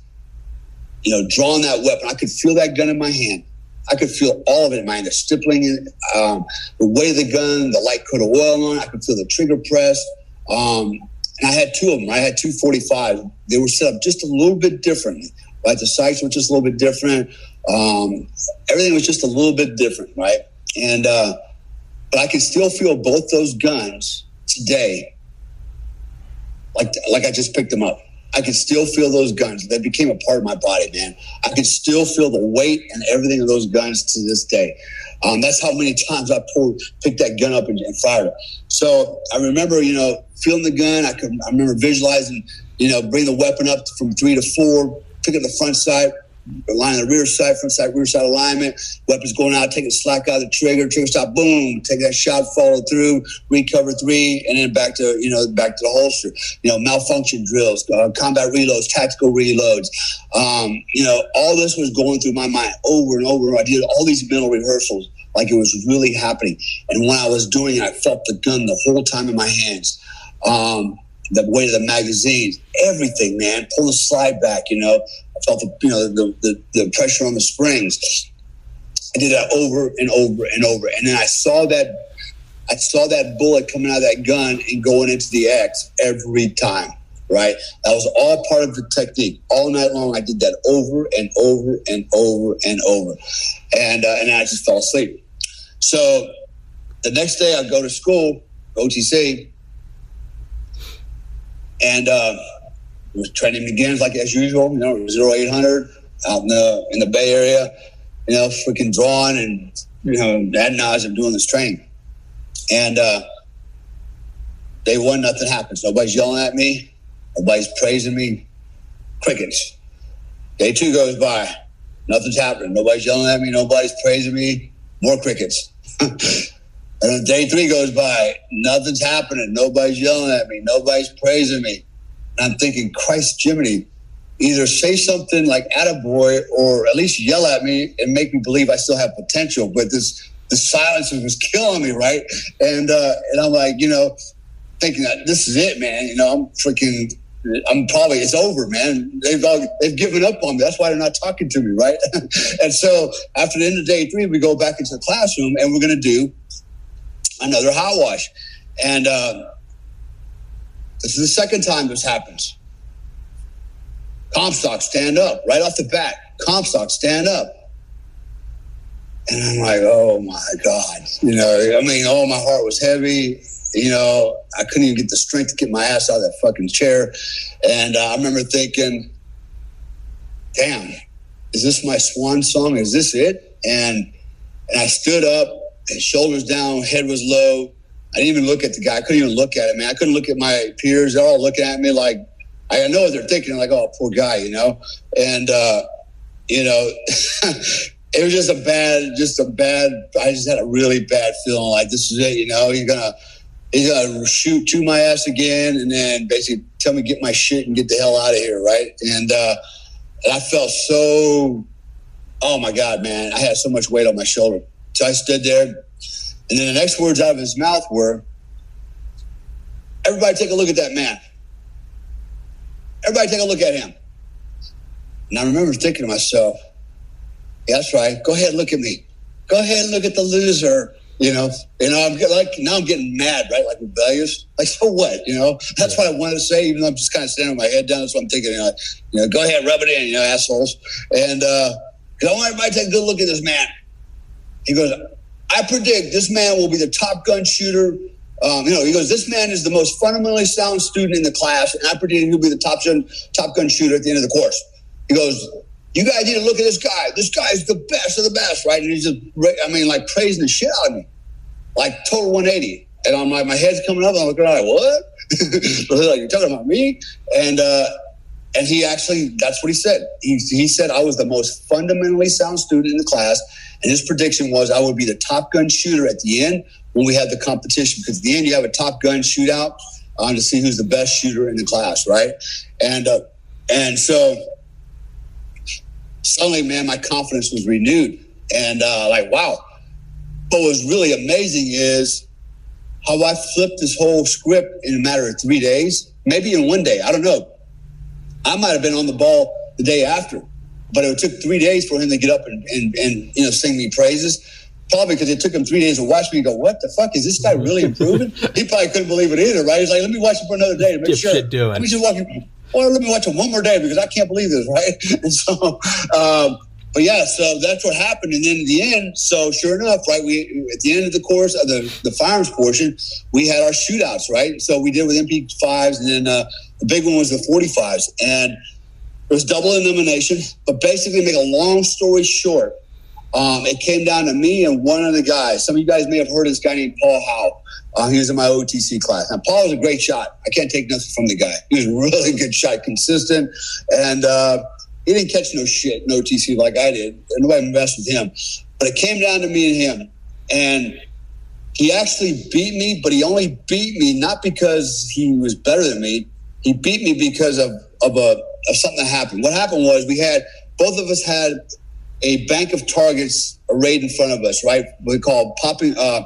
you know, drawing that weapon. I could feel that gun in my hand. I could feel all of it in my hand, the stippling, um, the weight of the gun, the light coat of oil on it. I could feel the trigger press. Um, and I had two of them. I had two 45. They were set up just a little bit differently. Right? The sights were just a little bit different. Um, everything was just a little bit different, right? And uh, but I can still feel both those guns today, like like I just picked them up. I can still feel those guns. They became a part of my body, man. I can still feel the weight and everything of those guns to this day. Um, that's how many times I pulled, picked that gun up and, and, fired it. So I remember, you know, feeling the gun. I could, I remember visualizing, you know, bring the weapon up from three to four, pick up the front side, line the rear sight, front side, rear side alignment, weapons going out, taking slack out of the trigger, trigger stop, boom, take that shot, follow through, recover three, and then back to, you know, back to the holster. You know, malfunction drills, uh, combat reloads, tactical reloads. Um, you know, all this was going through my mind over and over. I did all these mental rehearsals like it was really happening. And when I was doing it, I felt the gun the whole time in my hands. Um, the weight of the magazines, everything, man. Pull the slide back, you know. I felt the, you know, the, the, the pressure on the springs. I did that over and over and over. And then I saw that, I saw that bullet coming out of that gun and going into the X every time. Right. That was all part of the technique. All night long, I did that over and over and over and over. And, uh, and I just fell asleep. So the next day I go to school, OTC, and uh, training again like as usual. You know, zero eight hundred out in the in the Bay Area. You know, freaking drawing and you know ad nauseum doing this training, and uh, day one nothing happens. Nobody's yelling at me. Nobody's praising me. Crickets. Day two goes by. Nothing's happening. Nobody's yelling at me. Nobody's praising me. More crickets. And then day three goes by, nothing's happening. Nobody's yelling at me. Nobody's praising me. And I'm thinking, Christ Jiminy, either say something like attaboy or at least yell at me and make me believe I still have potential. But this the silence was killing me, right? And uh, and I'm like, you know, thinking that this is it, man. You know, I'm freaking I'm probably it's over, man. They've all, they've given up on me. That's why they're not talking to me, right? and so after the end of day three, we go back into the classroom and we're going to do another hot wash. And uh, this is the second time this happens. Comstock, stand up right off the bat. Comstock, stand up. And I'm like, oh my God. You know, I mean, oh, my heart was heavy. You know, I couldn't even get the strength to get my ass out of that fucking chair. And uh, I remember thinking, damn, is this my swan song? Is this it? And and I stood up shoulders down, head was low. I didn't even look at the guy. I couldn't even look at him, man. I couldn't look at my peers. They're all looking at me like I know what they're thinking, like, oh, poor guy, you know, and uh, you know, it was just a bad, just a bad. I just had a really bad feeling, like this is it, you know, you're gonna. He's gonna shoot to my ass again, and then basically tell me get my shit and get the hell out of here, right? And uh, and I felt so, oh my god, man! I had so much weight on my shoulder. So I stood there, and then the next words out of his mouth were, "Everybody, take a look at that man. Everybody, take a look at him." And I remember thinking to myself, yeah, "That's right. Go ahead, and look at me. Go ahead and look at the loser." You know, you know, I'm like now I'm getting mad, right? Like rebellious. Like so what? You know, that's what I wanted to say. Even though I'm just kind of standing with my head down, that's what I'm thinking. You know, you know, go ahead, rub it in, you know, assholes. And uh, I want everybody to take a good look at this man. He goes, I predict this man will be the top gun shooter. Um, you know, he goes, this man is the most fundamentally sound student in the class, and I predict he'll be the top gun, top gun shooter at the end of the course. He goes, you guys need to look at this guy. This guy is the best of the best, right? And he's just, I mean, like praising the shit out of me, like total 180. And I'm like, my head's coming up. I'm looking like, what? like, you're talking about me? And uh, and he actually, that's what he said. He, he said I was the most fundamentally sound student in the class. And his prediction was I would be the top gun shooter at the end when we had the competition. Because at the end, you have a top gun shootout um, to see who's the best shooter in the class, right? And uh, and so suddenly, man, my confidence was renewed. And uh, like, wow. But what was really amazing is how I flipped this whole script in a matter of three days, maybe in one day. I don't know. I might have been on the ball the day after, but it took three days for him to get up and, and, and you know sing me praises. Probably because it took him three days to watch me go, what the fuck is this guy really improving? he probably couldn't believe it either, right? He's like, let me watch him for another day to make Get sure. shit doing. Let me just watch him. Well, let me watch him one more day because I can't believe this, right? And so, um, but yeah, so that's what happened. And then in the end, so sure enough, right, we at the end of the course of the the firearms portion, we had our shootouts, right? So we did with MP5s, and then uh, the big one was the 45s, and it was double elimination. But basically, make a long story short, um, it came down to me and one other guy. Some of you guys may have heard this guy named Paul Howe. Uh, he was in my OTC class. Now, Paul was a great shot. I can't take nothing from the guy. He was a really good shot, consistent, and uh, he didn't catch no shit no TC like I did. Nobody messed with him. But it came down to me and him, and he actually beat me. But he only beat me not because he was better than me. He beat me because of of a of something that happened. What happened was we had both of us had a bank of targets arrayed in front of us, right? We call popping uh,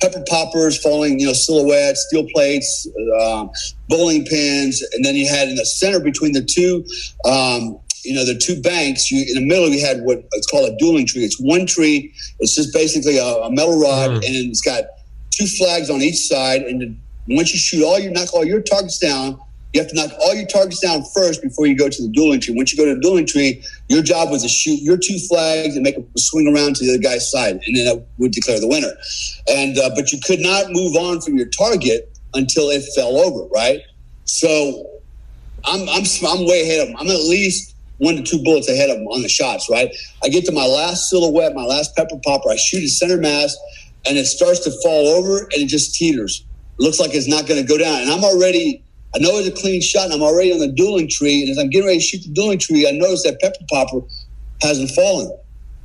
pepper poppers, falling, you know, silhouettes, steel plates, um, bowling pins, and then you had in the center between the two, um, you know, the two banks. You in the middle, you had what it's called a dueling tree. It's one tree. It's just basically a, a metal rod, and it's got two flags on each side. And once you shoot all your knock all your targets down, you have to knock all your targets down first before you go to the dueling tree. Once you go to the dueling tree, your job was to shoot your two flags and make them swing around to the other guy's side, and then that would declare the winner. And uh, but you could not move on from your target until it fell over, right? So I'm I'm I'm way ahead of them. I'm at least one to two bullets ahead of them on the shots, right? I get to my last silhouette, my last pepper popper. I shoot at center mass, and it starts to fall over, and it just teeters. It looks like it's not going to go down, and I'm already I know it's a clean shot, and I'm already on the dueling tree. And as I'm getting ready to shoot the dueling tree, I notice that pepper popper hasn't fallen.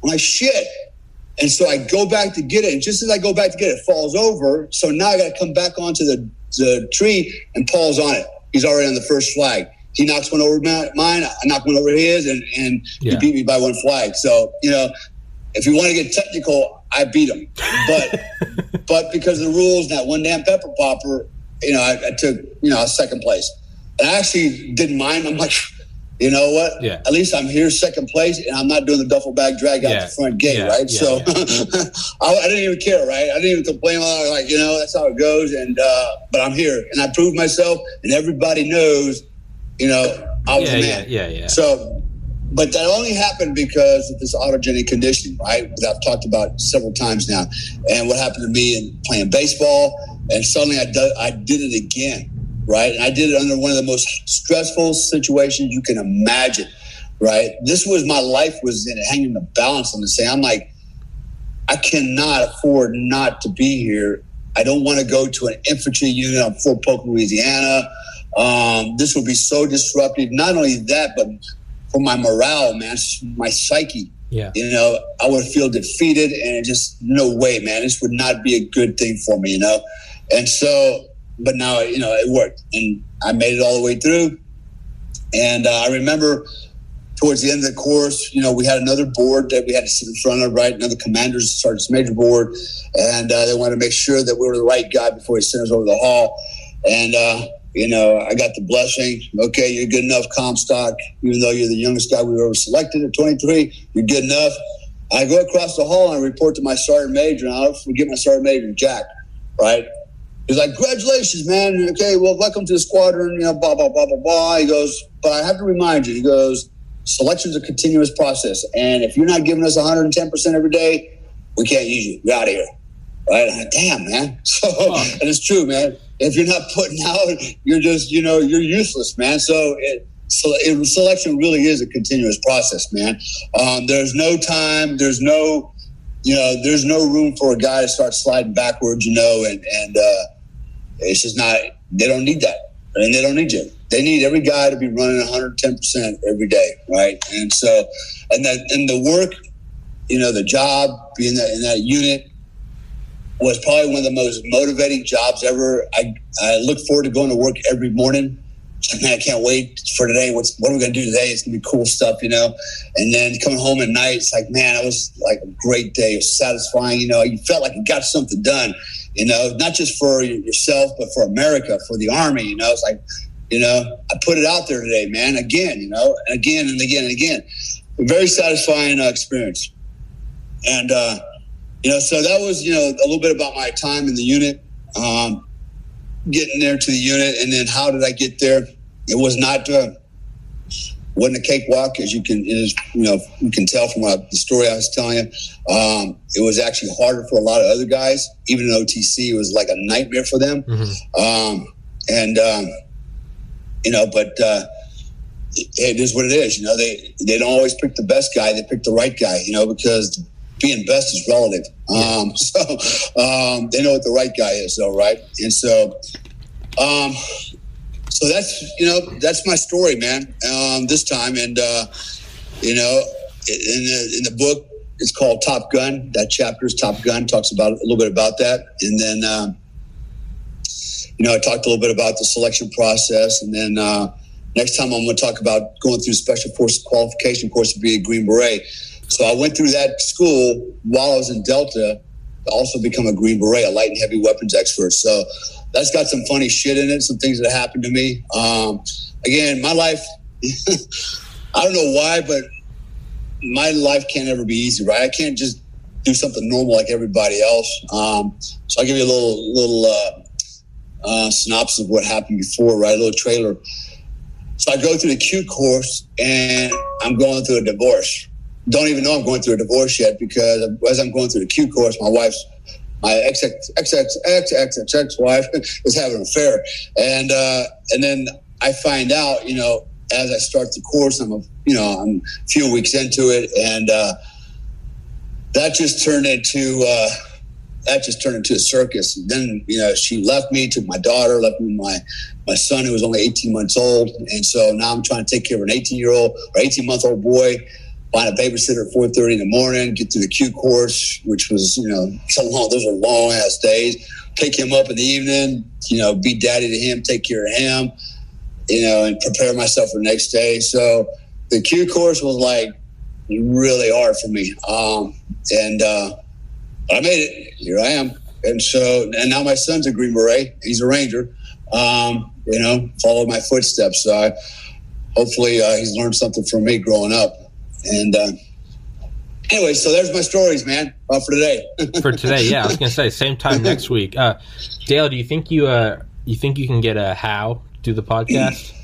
I'm like, shit. And so I go back to get it. And just as I go back to get it, it falls over. So now I got to come back onto the, the tree, and Paul's on it. He's already on the first flag. He knocks one over mine. I knock one over his, and, and Yeah. he beat me by one flag. So, you know, if you want to get technical, I beat him. But but because of the rules, that one damn pepper popper, you know, I, I took you know second place, and I actually didn't mind. I'm like, you know what? Yeah. At least I'm here second place, and I'm not doing the duffel bag drag out Yeah. the front gate, Yeah. right? Yeah. so I, I didn't even care, right? I didn't even complain. I was like, you know, that's how it goes. And uh, but I'm here, and I proved myself, and everybody knows, you know, I was Yeah, a man. yeah, yeah. yeah. So, but that only happened because of this autogenic conditioning, right? That I've talked about several times now. And what happened to me in playing baseball, and suddenly I, do, I did it again, right? And I did it under one of the most stressful situations you can imagine, right? This was my life was in hanging the balance on the say. I'm like, I cannot afford not to be here. I don't want to go to an infantry unit on Fort Polk, Louisiana. Um, this would be so disruptive. Not only that, but for my morale, man, my psyche. Yeah. You know, I would feel defeated and just no way, man. This would not be a good thing for me, you know? And so, but now, you know, it worked and I made it all the way through. And uh, I remember towards the end of the course, you know, we had another board that we had to sit in front of, right? Another commander's sergeant's major board. And uh, they wanted to make sure that we were the right guy before he sent us over the hall. And, uh, you know, I got the blessing. Okay, you're good enough, Comstock. Even though you're the youngest guy we've ever selected at 23, you're good enough. I go across the hall and I report to my sergeant major, and I'll forget my sergeant major, Jack. Right? He's like, "Congratulations, man. Okay, well, welcome to the squadron." You know, blah blah blah blah blah. He goes, "But I have to remind you." He goes, "Selection's a continuous process, and if you're not giving us 110 percent every day, we can't use you. You're out of here." Right? Like, Damn, man. So, and it's true, man if you're not putting out, you're just, you know, you're useless, man. So it, so it, selection really is a continuous process, man. Um, there's no time, there's no, you know, there's no room for a guy to start sliding backwards, you know, and, and, uh, it's just not, they don't need that. And they don't need you. They need every guy to be running 110% every day, right? And so, and that, and the work, you know, the job, being that in that unit, was probably one of the most motivating jobs ever. I, I look forward to going to work every morning. I can't wait for today. What's what are we gonna do today? It's gonna be cool stuff, you know. And then coming home at night, it's like, man, it was like a great day. It was satisfying, you know. You felt like you got something done, you know, not just for yourself, but for America, for the army. You know, it's like, you know, I put it out there today, man. Again, you know, and again and again and again. A very satisfying uh, experience. And uh, you know, so that was, you know, a little bit about my time in the unit, um, getting there to the unit. And then how did I get there? It was not, uh, wasn't a cakewalk, as you can, is, you know, you can tell from what, the story I was telling you. Um, it was actually harder for a lot of other guys. Even in OTC, it was like a nightmare for them. Mm-hmm. Um, and, um, you know, but, uh, it is what it is. You know, they, they don't always pick the best guy. They pick the right guy, you know, because being best is relative. Um, so um, they know what the right guy is, though, right? And so, um, so that's you know that's my story, man. Um, this time, and uh, you know, in the in the book, it's called Top Gun. That chapter is Top Gun. Talks about a little bit about that, and then um, you know, I talked a little bit about the selection process, and then. Uh, next time I'm going to talk about going through special forces qualification course to be a Green Beret so I went through that school while I was in Delta to also become a Green Beret, a light and heavy weapons expert. So that's got some funny shit in it, some things that happened to me. Um, again, my life, I don't know why, but my life can't ever be easy, right? I can't just do something normal like everybody else. Um, so I'll give you a little, little uh, uh, synopsis of what happened before, right? A little trailer. So I go through the Q course and I'm going through a divorce don't even know I'm going through a divorce yet because as I'm going through the Q course, my wife's my ex ex ex ex ex ex ex wife is having an affair, and uh, and then I find out, you know, as I start the course, I'm a, you know I'm a few weeks into it, and uh, that just turned into uh, that just turned into a circus. And then you know she left me, took my daughter, left me my my son who was only 18 months old, and so now I'm trying to take care of an 18 year old or 18 month old boy find a babysitter at 4.30 in the morning, get through the Q course, which was, you know, so long, those are long ass days. Pick him up in the evening, you know, be daddy to him, take care of him, you know, and prepare myself for the next day. So the Q course was like really hard for me. Um, and uh, I made it. Here I am. And so, and now my son's a Green Beret. He's a Ranger. Um, you know, follow my footsteps. So I, hopefully uh, he's learned something from me growing up. And uh, anyway, so there's my stories, man, uh, for today. for today, yeah, I was gonna say same time next week. Uh, Dale, do you think you uh, you think you can get a how do the podcast?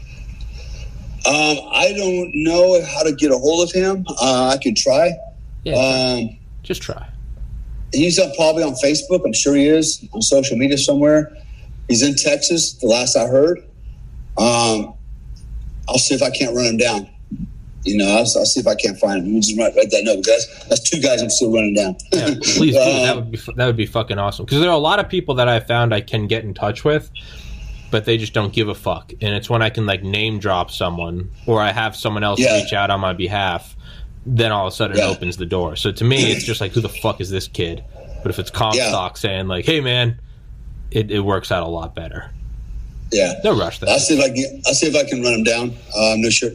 Um, I don't know how to get a hold of him. Uh, I could try. Yeah, um, just try. He's up probably on Facebook. I'm sure he is on social media somewhere. He's in Texas. The last I heard. Um, I'll see if I can't run him down. You know, I'll, I'll, see if I can't find him. just write, write that note because that's two guys I'm still running down. yeah, please do. Uh, that would be that would be fucking awesome. Because there are a lot of people that I found I can get in touch with, but they just don't give a fuck. And it's when I can like name drop someone or I have someone else Yeah. reach out on my behalf, then all of a sudden Yeah. it opens the door. So to me, it's just like, who the fuck is this kid? But if it's Comstock saying like, hey man, it, it works out a lot better. Yeah. No rush I'll see if I can. I'll see if I can run him down. Um, no sure.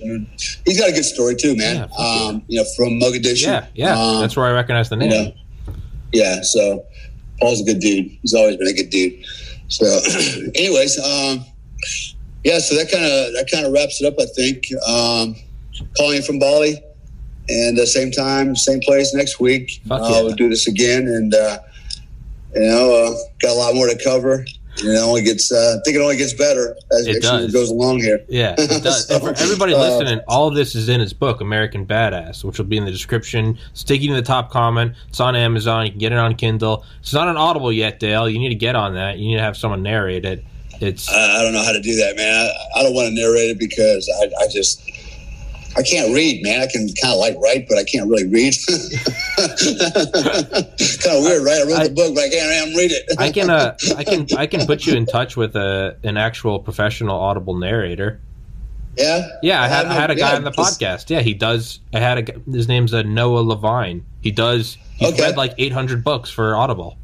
He's got a good story too, man. Yeah, um, you know, from Mogadishu. Yeah, yeah. Um, That's where I recognize the name. you know, yeah. So Paul's a good dude. He's always been a good dude. So, anyways, um, yeah. So that kind of that kind of wraps it up. I think. Um, calling from Bali, and uh, same time, same place next week. Fuck uh, yeah. We'll do this again, and uh, you know, uh, got a lot more to cover. And it only gets. Uh, I think it only gets better as It does. goes along here. Yeah, it does. And for So, everybody uh, listening, all of this is in his book, American Badass, which will be in the description. Sticking to the top comment. It's on Amazon. You can get it on Kindle. It's not on Audible yet, Dale. You need to get on that. You need to have someone narrate it. It's I, I don't know how to do that, man. I, I don't want to narrate it because I, I just I can't read, man. I can kind of like write, but I can't really read. kind of weird, right? I wrote I- the book, but I can't damn read it. I can uh, I can I can put you in touch with a an actual professional Audible narrator. yeah, Yeah, I had I had a guy Yeah, on the podcast. Yeah, he does. I had a his name's uh, Noah Levine. He does. He's Okay. read like 800 books for Audible.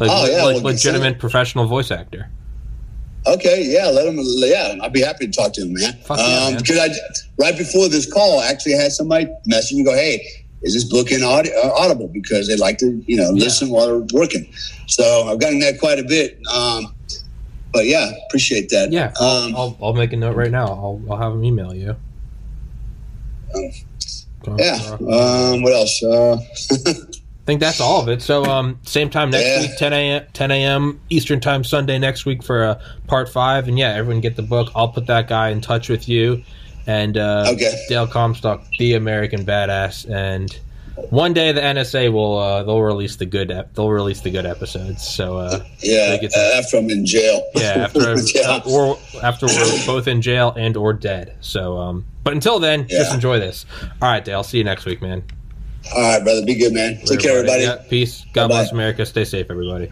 Like, Oh, yeah, like well, legitimate professional voice actor. Okay, yeah, let him. Yeah, I'd be happy to talk to him, man. Fuck yeah, man. Because I right before this call, I actually had somebody message me go, "Hey, is this book in uh, Audible?" Because they like to, you know, listen while they're working. So I've gotten that quite a bit. Um, but yeah, appreciate that. Yeah, I'll, Um, I'll, I'll make a note right now. I'll, I'll have him email you. yeah. Um, what else? Uh, I think that's all of it. So, um, same time next Yeah. week, 10 a.m. 10 a.m. Eastern time Sunday next week for uh, part five. And yeah, everyone get the book. I'll put that guy in touch with you. And uh, Okay. Dale Comstock, the American badass. And one day the NSA will uh, they'll release the good ep- they'll release the good episodes. So uh, yeah, to- uh, after I'm in jail. yeah, after Yeah. uh, or after we're both in jail and or dead. So, um, but until then, just enjoy this. All right, Dale. See you next week, man. All right, brother. Be good, man. Take care, everybody. Yeah, peace. God Bye-bye. bless America. Stay safe, everybody.